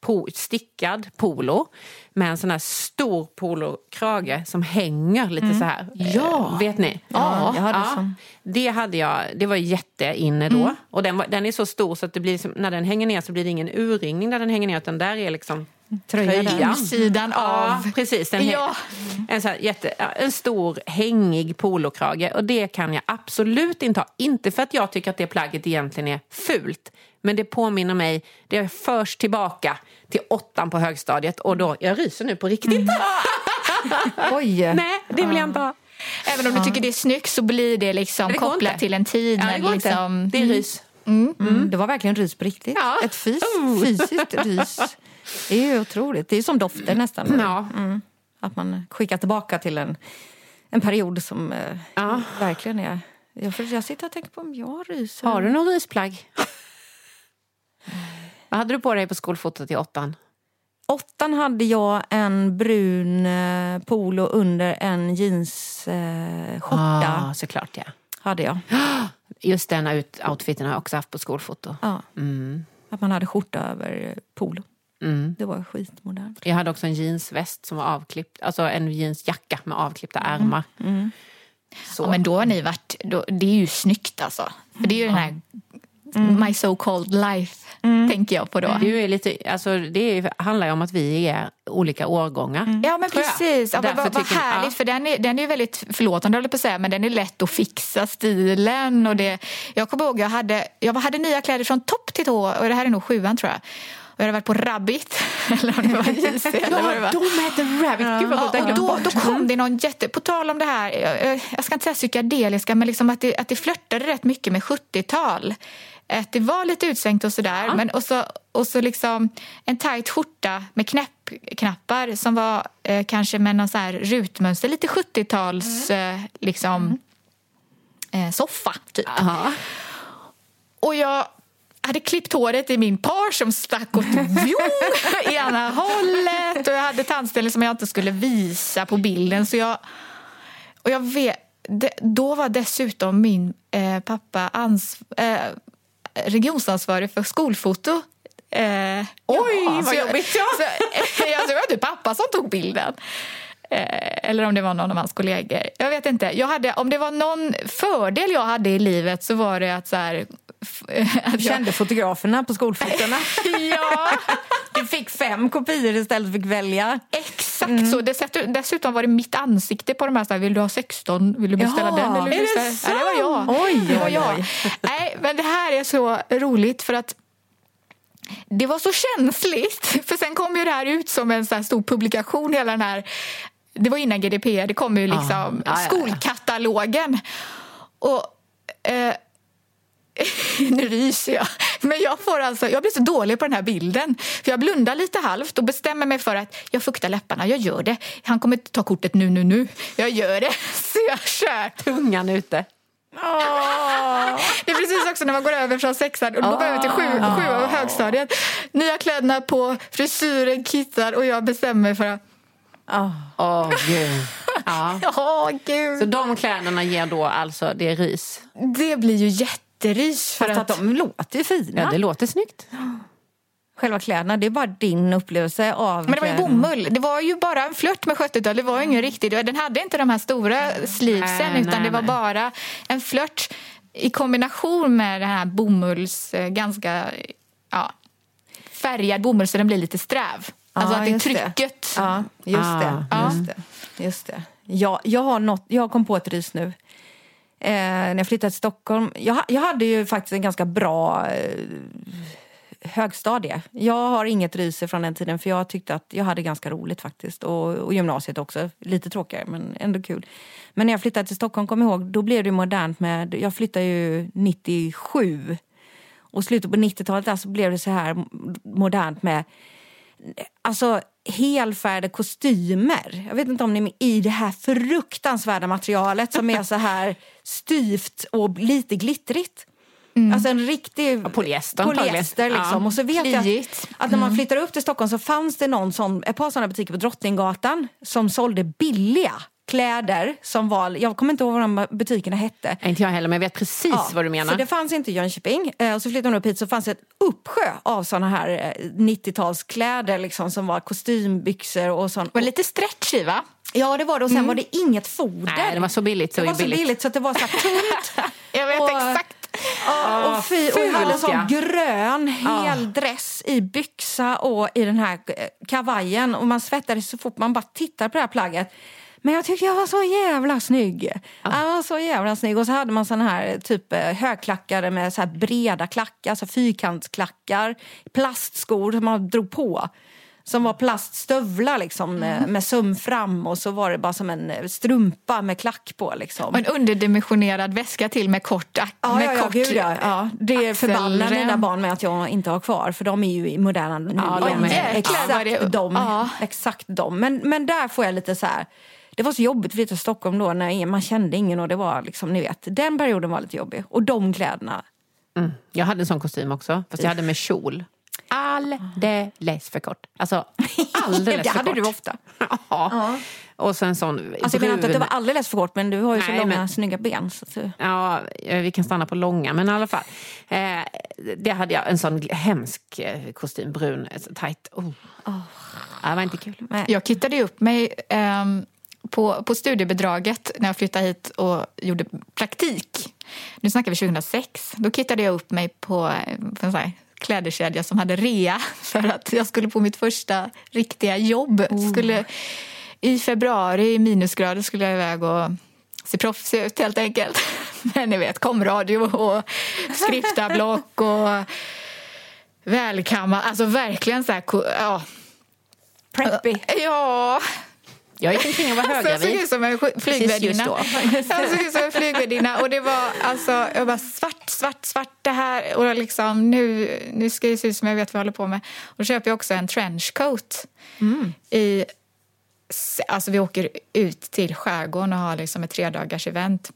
po, stickad polo med en sån här stor polokrage som hänger lite så här. Ja. Eh, vet ni? Ja, jag hade sån. Det hade jag, det var jätteinne då. Och den, var, den är så stor så att det blir när den hänger ner så blir det ingen urringning där den hänger ner utan där är liksom Tröja där. tröjan. Insidan Ja, av. precis. Den Ja. en, så här jätte, en stor hängig polokrage och det kan jag absolut inte ha. Inte för att jag tycker att det plagget egentligen är fult. Men det påminner mig, det förs tillbaka till åttan på högstadiet och då, jag ryser nu på riktigt. [LAUGHS] Oj! Nej, det vill jag inte ha. Även om du tycker det är snyggt så blir det liksom Det kopplat inte. till en tid. Ja, det går liksom, inte. Det är rys. Mm. Det var verkligen rys på riktigt. Ja. Ett fys fysiskt rys. [LAUGHS] Det är ju otroligt. Det är som dofter nästan. Ja. Mm. Att man skickar tillbaka till en, en period som eh, Ja. verkligen är... Jag, för jag sitter och tänker på om jag har rys. Har du någon rysplagg? Vad hade du på dig på skolfotot i åttan? Åttan hade jag en brun eh, polo under en jeansskjorta. Eh. Ah, såklart ja. hade jag. Just den ut- outfiten har jag också haft på skolfoto. Ja. Mm. Att man hade skjorta över polo. Mm. Det var skitmodernt. Jag hade också en jeansväst som var avklippt, alltså en jeansjacka med avklippta ärmar. Mm. Så. Ja, men då har ni varit, då, det är ju snyggt alltså. För det är ju den här Mm. my so called life, tänker jag på då. Du är lite, alltså, det är, handlar ju om att vi är olika årgångar. Ja men jag. precis, ja, vad, vad tycker- härligt ja. för den är, den är väldigt förlåtande håller jag på att säga men den är lätt att fixa stilen och det, jag kommer ihåg jag hade, jag hade nya kläder från topp till tå och det här är nog sjuan tror jag. Jag hade varit på Rabbit [LAUGHS] eller om det var JC eller vad det var. de heter Rabbit. Gud vad Ja, och då, kom det någon jätte... På tal om det här, jag, jag ska inte säga psykedeliska, men liksom att, det, att det flörtade rätt mycket med 70-tal. Att det var lite utsvängt och sådär. Men, och så, och så liksom en tajt skjorta med knäpp, knappar som var eh, kanske med någon så här rutmönster. Lite 70-tals eh, liksom, eh, soffa, typ. Ja. Och jag hade klippt håret i min par som stack åt i ena hållet. Och jag hade tandställning som jag inte skulle visa på bilden. Så jag, och jag vet, det, då var dessutom min eh, pappa ans, eh, regionsansvarig för skolfoto. Eh, Oj, ja, vad jag- jobbigt, ja. Så, alltså, det var inte pappa som tog bilden. Eh, eller om det var någon av hans kollegor. Jag vet inte. Jag hade, om det var någon fördel jag hade i livet så var det att så här... Att Du kände fotograferna på skolfotona. [LAUGHS] Ja, Du fick fem kopior istället för att välja. exakt Mm. så. Dessutom, var det mitt ansikte på de här. Så här vill du ha 16? Vill du beställa Jaha, den? Eller är det beställa- Ja, det var jag. Oj, det var jag. oj. Nej, men det här är så roligt för att det var så känsligt. [LAUGHS] För sen kom ju det här ut som en så stor publikation, hela den här det var innan GDPR, det kom ju liksom Ja, ja, ja. skolkatalogen. Och eh, [LAUGHS] nu ryser jag. Men jag, får alltså, jag blir så dålig på den här bilden. För Jag blundar lite halvt och bestämmer mig för att jag fuktar läpparna. Jag gör det. Han kommer inte ta kortet nu, nu, nu. Jag gör det. [LAUGHS] Så jag kör. Tungan ute. Det är precis också när man går över från sexan och då går över till sju, sjuan och högstadiet. Nya kläderna på, frisyren kittar och jag bestämmer mig för att Åh, gud. Ja. [LAUGHS] Åh, gud. Så de kläderna ger då alltså, det ris? Det blir ju jätterys för Fast att... att de låter ju fina. Ja, det låter snyggt. Själva kläderna, det är bara din upplevelse av... Men det var ju bomull. Det var ju bara en flört med 70-tal. Det var ju ingen riktig... Den hade inte de här stora sleevesen utan nej, det var nej. bara en flört i kombination med den här bomulls... eh, Ganska... Ja, färgad bomull så den blir lite sträv. Alltså Ja, att det är just det. trycket. Ja, just det. ja. Just det. Just det. Jag, jag, har något, jag kom på ett ris nu. Eh, när jag flyttade till Stockholm. Jag, jag hade ju faktiskt en ganska bra eh, högstadie. Jag har inget ryse från den tiden för jag tyckte att jag hade ganska roligt faktiskt. Och, och gymnasiet också. Lite tråkigare men ändå kul. Men när jag flyttade till Stockholm, kom jag ihåg, då blev det modernt med... Jag flyttade ju 97. Och slutet på 90-talet där så blev det så här modernt med alltså helfärgade kostymer. Jag vet inte om ni är med i det här fruktansvärda materialet som är så här styvt och lite glittrigt. Alltså en riktig polyester antagligen. polyester liksom. Ja. Och så vet Kliigt. jag att när man flyttar upp till Stockholm så fanns det någon sån, ett par sådana butiker på Drottninggatan som sålde billiga kläder som var, jag kommer inte ihåg vad de butikerna hette. Inte jag heller, men jag vet precis Ja, vad du menar. För det fanns inte i Jönköping. Eh, Och så flyttade hon upp hit så fanns det ett uppsjö av såna här eh, 90-talskläder liksom, som var kostymbyxor och sånt. Och lite stretchy va? Ja det var det och sen var det inget foder. Nej, det var så billigt. Så det var så billigt. billigt så att det var så [LAUGHS] tunt. Jag vet Och- exakt. Ja, och, fy, och jag hade en sån grön hel dress i byxa och i den här eh, kavajen. Och man svettades så fort man bara tittar på det här plagget. Men jag tyckte jag var så jävla snygg. Jag var så jävla snygg. Och så hade man sån här typ eh, högklackade med så breda klackar, så fyrkantsklackar. Plastskor som man drog på. Som var plaststövlar liksom med, med söm fram och så var det bara som en eh, strumpa med klack på liksom. Och en underdimensionerad väska till med kort, Ja, med ja, ja, kort gud, ja, ja. Det förbannar mina barn med att jag inte har kvar för de är ju i moderna nu. Ja, de är- exakt det- de. ja. Exakt de. Men, men där får jag lite så här... Det var så jobbigt att flytta till Stockholm då när man kände ingen och det var liksom, ni vet, den perioden var lite jobbig. Och de kläderna. Mm. Jag hade en sån kostym också, fast jag hade med kjol. Alldeles för kort. Alltså, [LAUGHS] alldeles det för hade kort. du ofta. [LAUGHS] Ja. Och så en sån Alltså jag menar inte att det var alldeles för kort men du har ju så Nej, långa men- snygga ben. Så att, du- Ja, eh, vi kan stanna på långa, men i alla fall. Eh, det hade jag, en sån hemsk eh, kostym, brun, eh, tajt. Oh. Ja, det var inte kul. nej. Jag kittade upp mig ehm, på, på studiebedraget när jag flyttade hit och gjorde praktik. Nu snackar vi 2006. Då kittade jag upp mig på, på en sån här klädkedja som hade rea [LAUGHS] för att jag skulle på mitt första riktiga jobb. Skulle, I februari i minusgrader skulle jag iväg och se proffsig ut helt enkelt. [LAUGHS] Men ni vet, komradio och skriptablock [LAUGHS] och välkamma. Alltså verkligen så här... Ja. Preppy. Ja. Jag gick omkring och var Alltså, jag såg höggravid. ut som en flygvärdinna. [LAUGHS] Jag såg ut som en flygvärdinna. Och det var alltså, jag bara svart, svart, svart det här. Och liksom, nu, nu ska det se ut som jag vet vad jag håller på med. Och då köper jag också en trenchcoat. I, alltså vi åker ut till skärgården och har liksom ett tredagars event.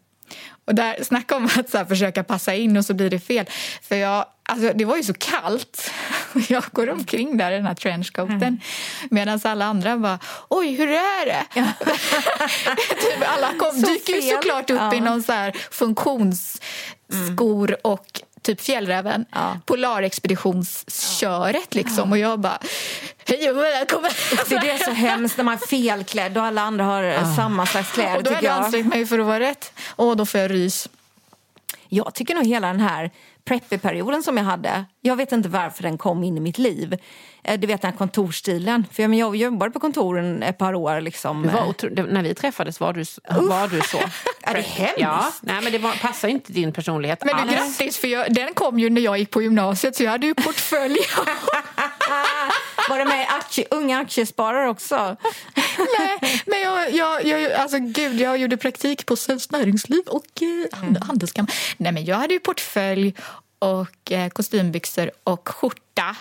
Och där, snacka om att så här, försöka passa in och så blir det fel. För jag, alltså, det var ju så kallt. [LAUGHS] Jag går omkring där i den här trenchcoaten medan alla andra bara oj, hur är det? [LAUGHS] typ alla kom, Så dyker ju såklart upp Ja. i någon så här funktionsskor och typ Fjällräven. Ja. Polarexpeditionsköret liksom. Och jag bara hej och välkommen. Det är det så hemskt när man är felklädd och alla andra har eh, samma slags kläder och då jag jag. ansträngt mig för att vara rätt. Och då får jag rys. Jag tycker nog hela den här preppy-perioden som jag hade, jag vet inte varför den kom in i mitt liv. Eh, Du vet den här kontorsstilen. För jag, jobbade på kontoren ett par år. Liksom. Du var otro... När vi träffades var du, var du så. [LAUGHS] Är det hemskt? Ja, nej, men det var, passar inte din personlighet Men du, alls. grattis, för jag, den kom ju när jag gick på gymnasiet så jag hade ju portfölj. [LAUGHS] [LAUGHS] Var det med aktie, unga aktiesparare också? Nej, men jag, jag, jag, alltså, gud, jag gjorde praktik på Svenskt Näringsliv och eh, Mm. hand- Handelskammaren. Nej, men jag hade ju portfölj och eh, kostymbyxor och skjorta.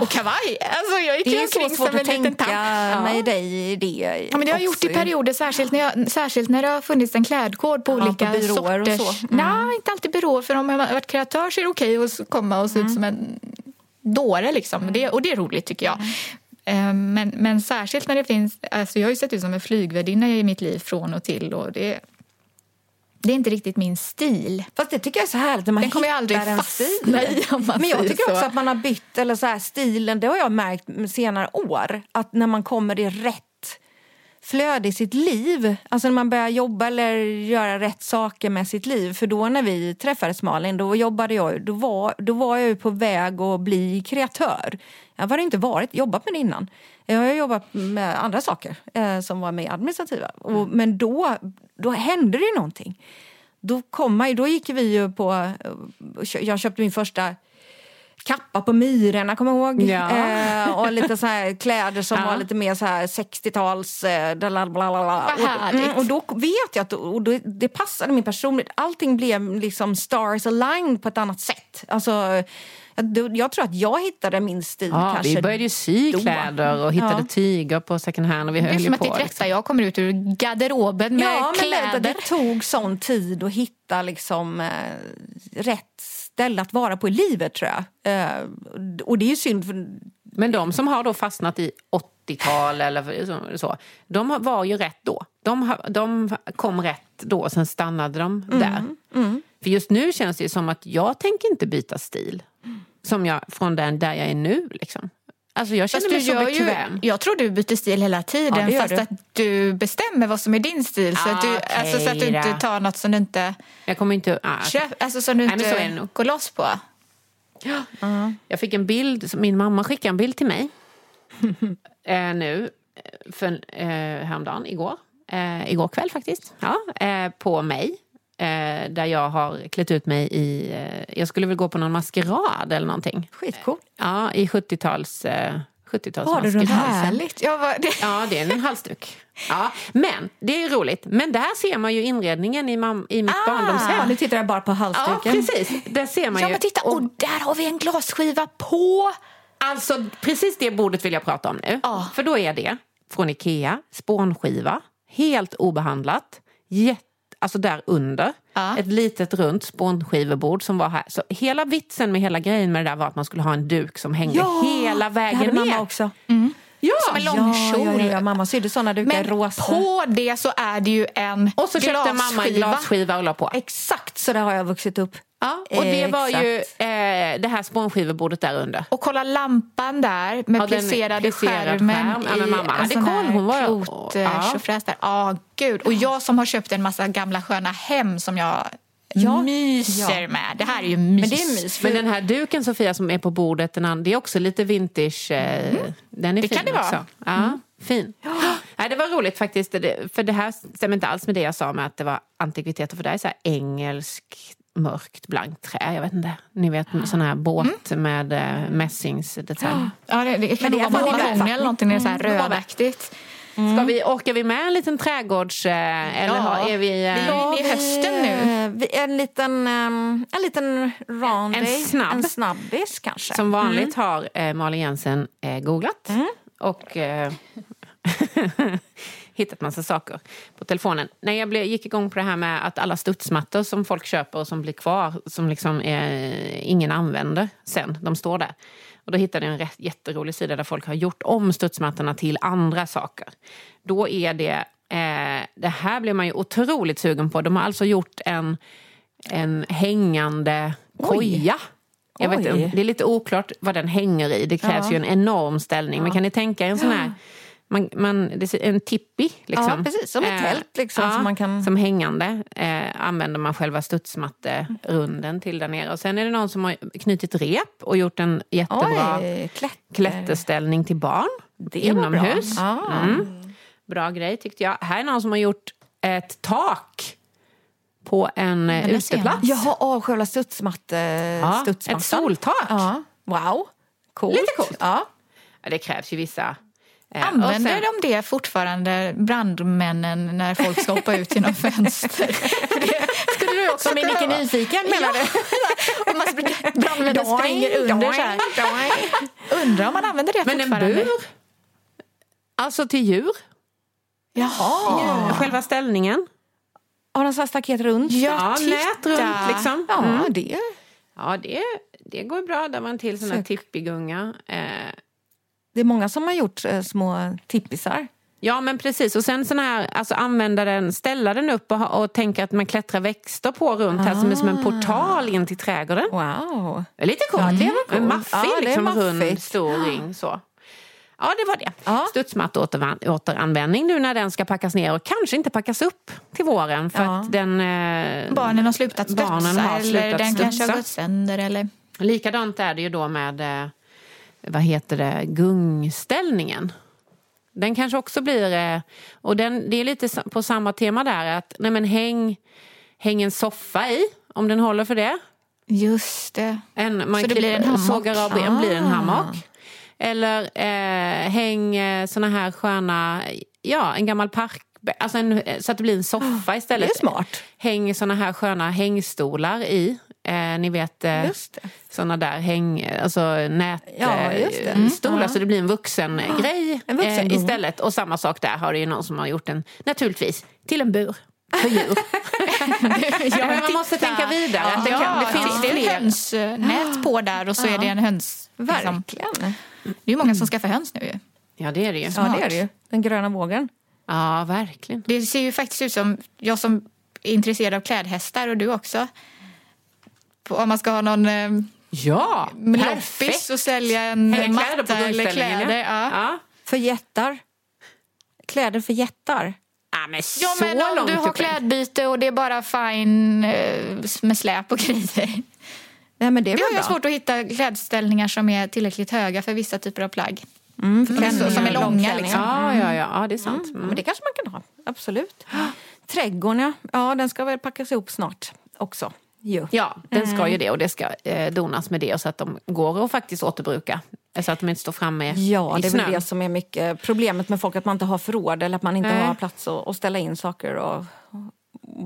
Och kavaj. Alltså, jag gick Det ju är så omkring som en att liten tänka tant. mig dig i det. Ja, men det har jag gjort i perioder, särskilt när, jag, särskilt när det har funnits en klädkod på Ja, olika på byråer och sorters... så. Mm. Nej, inte alltid byråer. För om jag har varit kreatör så är det okej att s- komma och se Mm. ut som en dåre. Liksom. Det, och det är roligt tycker jag. Mm. Eh, Men, men särskilt när det finns... Alltså jag har ju sett ut som en flygvärdinna i mitt liv från och till. Och det, det är inte riktigt min stil. Fast det tycker jag är så härligt när man Den kommer jag aldrig fastna stil. i, Men jag tycker också så. att man har bytt, eller så här, stilen, det har jag märkt senare år. Att när man kommer i rätt flöde i sitt liv, alltså när man börjar jobba eller göra rätt saker med sitt liv. För då när vi träffades Malin, då jobbade jag, då var, då var jag ju på väg att bli kreatör. Jag har inte varit, jobbat med det innan. Jag har jobbat med andra saker eh, som var mer administrativa. Och, men då, då hände det ju någonting då, kom man, då gick vi ju på... Jag köpte min första kappa på Myrorna, kommer jag ihåg. Ja. Eh, och lite så här [LAUGHS] kläder som Ja. var lite mer så här 60-tals... Eh, och, mm, och då vet jag att och då, det passade min personlighet. Allting blev liksom stars aligned på ett annat sätt. Alltså, jag, tror att jag hittade min stil Ja, kanske vi började ju sy då. kläder och hittade Ja. tyger på second hand. Och vi Det är höll ju som att på. är liksom. rätta jag kommer ut ur garderoben med Ja, men kläder. det, det tog sån tid att hitta liksom, eh, rätt ställe att vara på i livet, tror jag. Eh, och det är ju synd, för Men de som har då fastnat i 80-tal eller så- de var ju rätt då. De, de kom rätt då, sen stannade de Mm, där. För just nu känns det ju som att jag tänker inte byta stil. Som jag, från den där jag är nu. Liksom. Alltså jag känner Fast mig du så gör ju, bekväm. jag tror du byter stil hela tiden Ja, fast du. att du bestämmer vad som är din stil. Så, att du, Ah, alltså, så att du inte tar något som du inte, Jag kommer inte... Ah, köp, alltså, som du Nej, så inte går loss på. Jag fick en bild, min mamma skickade en bild till mig [LAUGHS] eh, nu, eh, för, eh, häromdagen, igår. Eh, igår kväll faktiskt. Ja, eh, på mig. Eh, där jag har klätt ut mig i, eh, jag skulle väl gå på någon maskerad eller någonting. skitcool. Ja, i 70-tals... Eh, 70 Har du halsen? Härligt. Jag var, det, Ja, det är en halsduk. Ja, men det är roligt. Men där ser man ju inredningen i, mam- i mitt Ja, barndomshem. nu tittar jag bara på Ja, halsduken. precis. Där ser man ja, ju. men titta, och där har vi en glasskiva på. Alltså precis det bordet vill jag prata om nu. Ja. För då är det från Ikea, spånskiva, helt obehandlat, jätte, alltså där under. Ja. Ett litet runt spånskivebord som var här. Så hela vitsen med hela grejen med det där var att man skulle ha en duk som hängde hela det vägen hade ner. mamma också. Ja. Som en Ja, långkjol. ja, ja, ja, mamma sydde såna dukar Men rosa. på det så är det ju en Och så köpte mamma en glasskiva och la på. Exakt så där har jag vuxit upp. Ja, och det var ju Exakt. eh, det här spånskivebordet där under. Och kolla lampan där med Ja, plisserade plisserad skärmen skärm. Ja, mamma hade koll. Hon var- klot, eh, Ja. där. Ja, gud. Och jag som har köpt en massa gamla sköna hem som jag Ja. myser Ja. med. Det här är ju mys. Men det är mys. Men den här duken Sofia som är på bordet, den det är också lite vintage. Eh, Den är Det fin kan det vara. också. Ja, fin. Nej, det var roligt faktiskt, för det här stämmer inte alls med det jag sa med att det var antikviteter. För det är så här engelsk mörkt blankt trä. Jag vet inte. Ni vet sån här båt med eh, mässingsdetalj. Ja, det, det kan Men det nog är vara mahogny eller någonting. Det är så här Mm, det. rödaktigt. Ska vi, orkar vi med en liten trädgårds... Eh, eller Ja. har- är vi... Eh, Vi är inne i hösten nu. Vi, en liten, um, en liten round En snabb. En snabbis kanske. Som vanligt har eh, Malin Jensen eh, googlat och eh, [LAUGHS] hittat massa saker på telefonen. När jag blev, gick igång på det här med att alla studsmattor som folk köper och som blir kvar, som liksom eh, ingen använder sen, de står där. Och då hittade jag en rätt, jätterolig sida där folk har gjort om studsmattorna till andra saker. Då är det, eh, det här blir man ju otroligt sugen på. De har alltså gjort en, en hängande koja. Jag vet, Oj. det är lite oklart vad den hänger i. Det krävs Ja. ju en enorm ställning. Men kan ni tänka er en sån här man, man, en tippi. Liksom. Ja, precis. Som ett tält, liksom, som man kan- Som hängande eh, använder man själva studsmatterunden till där nere. Och sen är det någon som har knutit rep och gjort en jättebra Oj, klätter. klätterställning till barn. Det var bra. inomhus. Ja. Mm. Bra grej tyckte jag. Här är någon som har gjort ett tak på en eh, uteplats. Jaha, oh, själva studsmatte, Ja, studsmattan. ett soltak. Ja. Wow, coolt. Lite coolt. Ja. Ja, det krävs ju vissa... eh, Använder sen- de det fortfarande, brandmännen, när folk ska hoppa ut genom [LAUGHS] fönster? Skulle du också Som är vara. Nyfiken menar du? Om man sp- brandmännen springer under så här. Undrar om man använder det Men en fortfarande? bur? Alltså till djur? Jaha. Själva ställningen? Har de så här staket runt? Ja, Ja, nät runt liksom. Ja, Mm. det. Ja, det, det går bra. Där var en till sån här tippigunga. Eh, Det är många som har gjort eh, små tippisar. ja, men precis. Och sen sån här, alltså använda den, ställa den upp och, och tänka att man klättrar växter på runt här som är som en portal in till trädgården. Wow. Det är lite coolt. Ja, det var coolt. En maffig, Ja, liksom, rund, stor ring. Så. Ja, det var det. Ja. Studsmatteåteranvändning nu när den ska packas ner och kanske inte packas upp till våren för Ja. att den... Eh, Barnen har slutat studsa Barnen har eller slutat den kanske studsa. har gått sönder. Eller... Likadant är det ju då med, eh, vad heter det, gungställningen. Den kanske också blir, eh, och den, det är lite på samma tema där, att nej men häng, häng en soffa i, om den håller för det. Just det. En, man Så det blir en hammock? sågar av ben, blir en Ah. hammock. Eller eh, häng eh, såna här sköna, ja en gammal park, alltså en, så att det blir en soffa istället. Det är smart. Häng såna här sköna hängstolar i. Eh, ni vet eh, såna där häng, alltså nät, Ja, eh, just det. Mm. stolar Ja. så det blir en vuxen grej En vuxen eh, istället. Och samma sak där har det ju någon som har gjort en, naturligtvis, till en bur för djur. [LAUGHS] ja, men man måste Titta. tänka vidare. att det, Ja, kan, det finns det är fler. ett hönsnät på där och så är det en höns. Liksom. Verkligen. Det är ju många som skaffar höns nu. ju. Ja, det är det ju. Ja, det är det ju. Den gröna vågen. Ja, verkligen. Det ser ju faktiskt ut som, jag som är intresserad av klädhästar och du också. Om man ska ha någon eh, Ja, loppis och sälja en på matta eller kläder. Ja. Ja. För jättar. Kläder för jättar. Ja, men så Ja, men om långt du har upp. klädbyte och det är bara fine eh, med släp och grejer. Nej, men det är Det har jag svårt att hitta klädställningar som är tillräckligt höga för vissa typer av plagg. Mm, för Som är så- som är långa, liksom. Ja, ja, ja, ja, det är sant. Mm. Mm. Men det kanske man kan ha. Absolut. Trädgården, ja. ja. Den ska väl packas ihop snart också. Jo. Ja, den ska ju det och det ska eh, donas med det så att de går att faktiskt återbruka. Så att de inte står framme Ja, i det är snön. väl det som är mycket problemet med folk, att man inte har förråd eller att man inte Nej. har plats att, att ställa in saker. Och,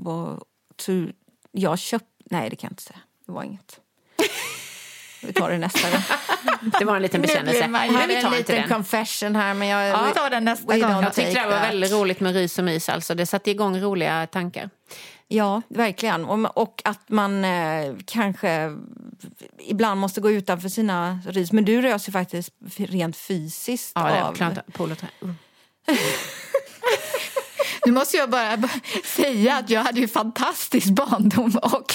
och, tur, jag köpt... Nej, det kan jag inte säga. Det var inget. [LAUGHS] Vi tar det nästa gång. Det var en liten bekännelse. man ju Men vi en tar inte liten den. confession här. Men jag, Ja, ta den nästa gång. Jag tyckte det var väldigt roligt med rys och mys. Alltså. Det satte igång roliga tankar. Ja, verkligen. Och, och att man eh, kanske ibland måste gå utanför sina rys. Men du rös ju faktiskt rent fysiskt Ja, det av... klart. Poloträ. Uh. [LAUGHS] Nu måste jag bara [LAUGHS] säga att jag hade ju fantastisk barndom och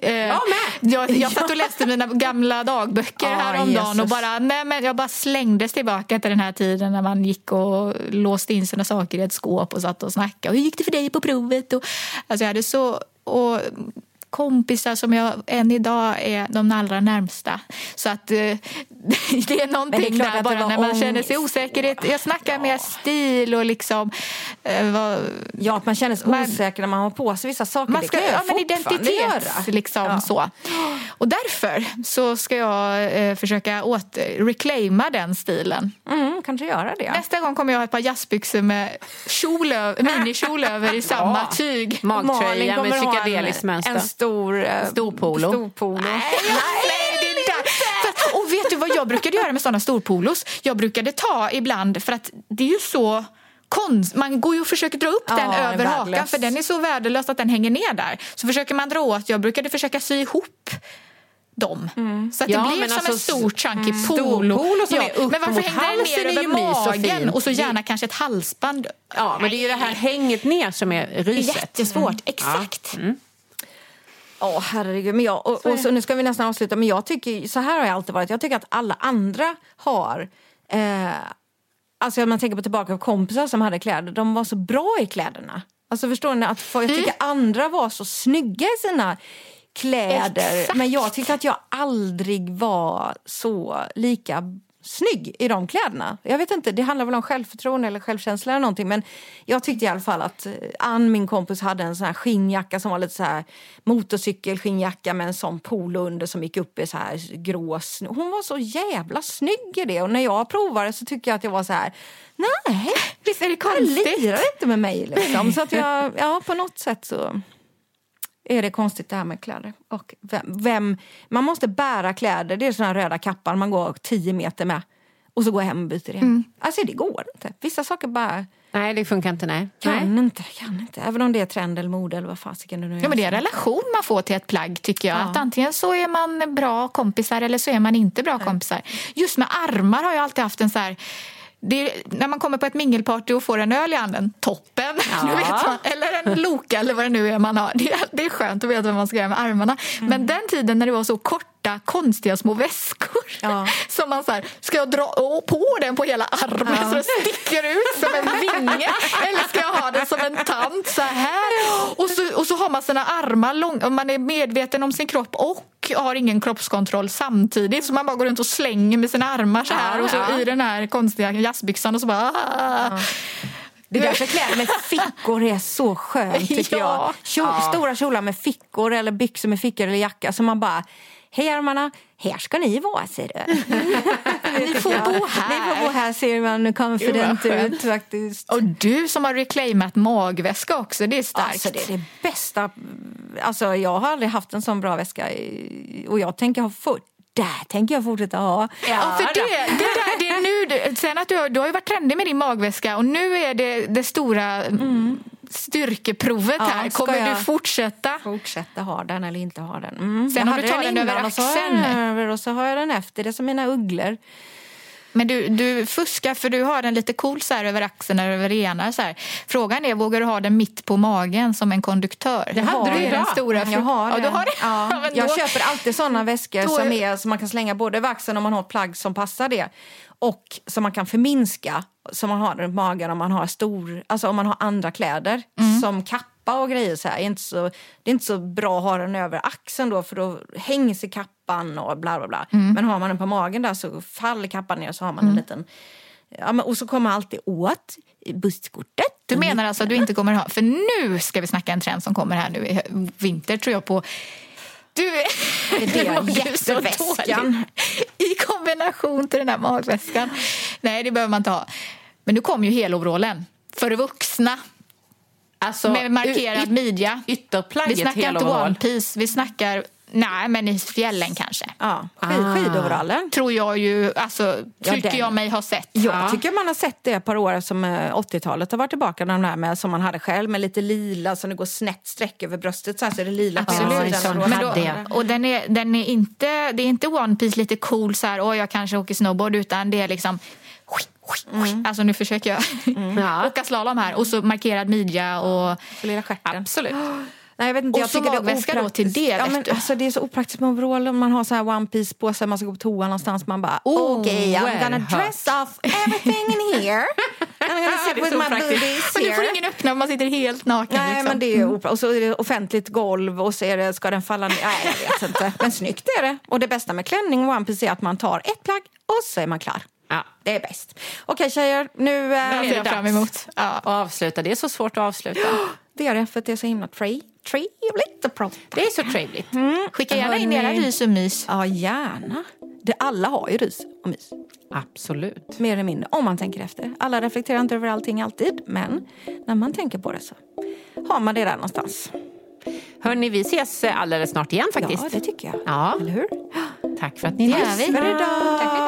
eh, Jag jag, jag satt och [LAUGHS] läste mina gamla dagböcker Ja, häromdagen och bara, nej, men jag bara slängdes tillbaka till den här tiden när man gick och låste in sina saker i ett skåp och satt och snackade. Och hur gick det för dig på provet? Och, alltså jag hade så... Och, kompisar som jag än idag är de allra närmsta. Så att eh, [LAUGHS] det är någonting klart där att det bara när man känner sig ångest. osäkerhet. Jag snackar mer stil och liksom... Eh, vad, Ja, att man känner sig Man- osäker när man har på sig vissa saker. man det ska, kan jag ja, men identitet, liksom Ja. så. Och därför så ska jag eh, försöka åter, reclaima den stilen. Mm, kanske göra det. Nästa gång kommer jag ha ett par jazzbyxor med kjol [LAUGHS] minikjol över i samma tyg. Magtröja med kommer ha psykedeliskt en, mönster. en stor... eh, Stor polo. Stor polo. Nej, nej, det är där. För- Och vet du vad jag brukade göra med sådana storpolos? Jag brukade ta ibland, för att det är ju så konst. Man går ju och försöker dra upp Ja, den över hakan värdelös. för den är så värdelös att den hänger ner där. Så försöker man dra åt, jag brukade försöka sy ihop dem. Så att Ja, det blir men som alltså en stor chunky stor polo. polo som är upp men varför halsen den ner över magen och så gärna kanske ett halsband? Ja, men det är ju det här hänget ner som är ryset. Jättesvårt, exakt. Åh herregud. Men jag, och, och så, nu ska vi nästan avsluta. Men jag tycker, så här har jag alltid varit. Jag tycker att alla andra har... Eh, alltså man tänker på tillbaka på kompisar som hade kläder. De var så bra i kläderna. Alltså förstår ni? Att jag tycker andra var så snygga i sina kläder. Exakt. Men jag tyckte att jag aldrig var så lika snygg i de kläderna. Jag vet inte, det handlar väl om självförtroende eller självkänsla eller någonting. Men jag tyckte i alla fall att eh, Ann, min kompis, hade en sån här skinnjacka som var lite så här motorcykelskinnjacka med en sån polo under som gick upp i så här grå. Hon var så jävla snygg i det och när jag provade så tycker jag att jag var så här nej, Visst är det det konstigt? lirar inte med mig liksom. Så att jag, ja på något sätt så är det konstigt det här med kläder. Och vem, vem, man måste bära kläder, det är såna röda kappan man går tio meter med. Och så går jag hem och byter igen. Alltså det går inte. Vissa saker bara Nej, det funkar inte. Nej. kan nej. inte, kan inte. Även om det är trend eller mode eller vad fasiken det nu är. Ja, men det är en relation man får till ett plagg tycker jag. Ja. Att antingen så är man bra kompisar eller så är man inte bra kompisar. Just med armar har jag alltid haft en så här det är, när man kommer på ett mingelparty och får en öl i handen, toppen! [LAUGHS] Vet man, eller en Loka eller vad det nu är man har. Det är, det är skönt att veta vad man ska göra med armarna. Men den tiden när det var så korta, konstiga små väskor Ja. [LAUGHS] som man så här, ska jag dra på den på hela armen så det sticker ut som en [LAUGHS] vinge? Eller ska jag ha den som en tant så här? Och så, och så har man sina armar långa, och man är medveten om sin kropp och har ingen kroppskontroll samtidigt. Så man bara går runt och slänger med sina armar så här och så i den här konstiga jazzbyxan och så bara... Ah. Det är därför kläder med fickor är så skönt tycker [LAUGHS] Ja. jag. Kjol, Stora kjolar med fickor eller byxor med fickor eller jacka. Så man bara, hej armarna, här ska ni vara ser du. [LAUGHS] Ni får bo här. Ni får bo här ser man confident ut faktiskt. Och du som har reclaimat magväska också, det är starkt. Alltså det är det bästa. Alltså jag har aldrig haft en sån bra väska och jag tänker ha fort. Där tänker jag fortsätta ha. Ja, för det, det, där, det är nu, sen att du, har- du har ju varit trendig med din magväska och nu är det det stora styrkeprovet Ja, här. Kommer du fortsätta? Fortsätta ha den eller inte ha den. Mm. Sen jag hade du tar den över innan och så har axeln. över och så har jag den efter. Det är som mina ugglor. Men du, du fuskar för du har den lite cool så här över axeln eller över ena. Så här. Frågan är, vågar du ha den mitt på magen som en konduktör? Det hade du den idag. stora Jag har ja, det. du har det. Ja, [LAUGHS] jag då- köper alltid såna väskor då- som, är, som man kan slänga både över axeln om man har ett plagg som passar det och som man kan förminska som man har runt magen om man har stor, alltså om man har andra kläder Mm. som kappa och grejer så här. Det är, inte så, det är inte så bra att ha den över axeln då för då hänger sig kappan och bla bla bla. Mm. Men har man den på magen där så faller kappan ner så har man en liten Ja, men, och så kommer alltid åt busskortet. Du menar alltså att du inte kommer ha... För nu ska vi snacka en trend som kommer här nu i vinter tror jag på... Du, [LAUGHS] Det är [LAUGHS] jätteväskan. I kombination till den här magväskan. Nej, det behöver man inte ha. Men nu kommer ju heloverallen. För vuxna. Alltså, med markerad midja. Vi Ytterplagget snackar inte one piece. Vi snackar... Nej, men i fjällen kanske. Ja, skid, Ah. skidoverallen. Tror jag ju, alltså, Ja, tycker den. jag mig ha sett. Jag tycker man har sett det ett par år som eh, 80-talet har varit tillbaka. De där med, som man hade själv med lite lila som det går snett streck över bröstet så, här, så är det lila Absolut. ena en sidan sån och då- Men då, och den är, den är inte, det är inte One Piece lite cool så här, åh jag kanske åker snowboard utan det är liksom Alltså nu försöker jag Ja. [LAUGHS] åka slalom här. Och så markerad midja och... Lilla stjärten. Absolut. Nej, jag vet inte, Och jag så det är magväska då opraktiskt. till det, Ja, men, du. alltså, det är så opraktiskt med overall. Man har så här one piece på sig, man ska gå på toa någonstans. Man bara, Oh, okej, I'm gonna oerhört. dress off everything in here. [LAUGHS] I'm gonna sit det är with så my boobies Men nu får here. ingen öppna om man sitter helt naken. Nej, liksom. men det är opera. Och så är det offentligt golv och så är det, ska den falla ner. Nej, jag vet inte. Men snyggt är det. Och det bästa med klänning och one piece är att man tar ett plagg och så är man klar. Ja. Det är bäst. Okej tjejer, nu... Det Äh, ser jag fram emot. Ja. Och avsluta, det är så svårt att avsluta. [GASPS] det är det, för att det är så himla tre, trevligt att prata. Det är så trevligt. Skicka gärna in era rys och mys. Ja, gärna. Det, alla har ju rys och mys. Absolut. Mer eller mindre, om man tänker efter. Alla reflekterar inte över allting alltid, men när man tänker på det så har man det där någonstans. Hörni, vi ses eh, alldeles snart igen faktiskt. Ja, det tycker jag. Ja. Eller hur? Tack för att ni idag. Tack för idag.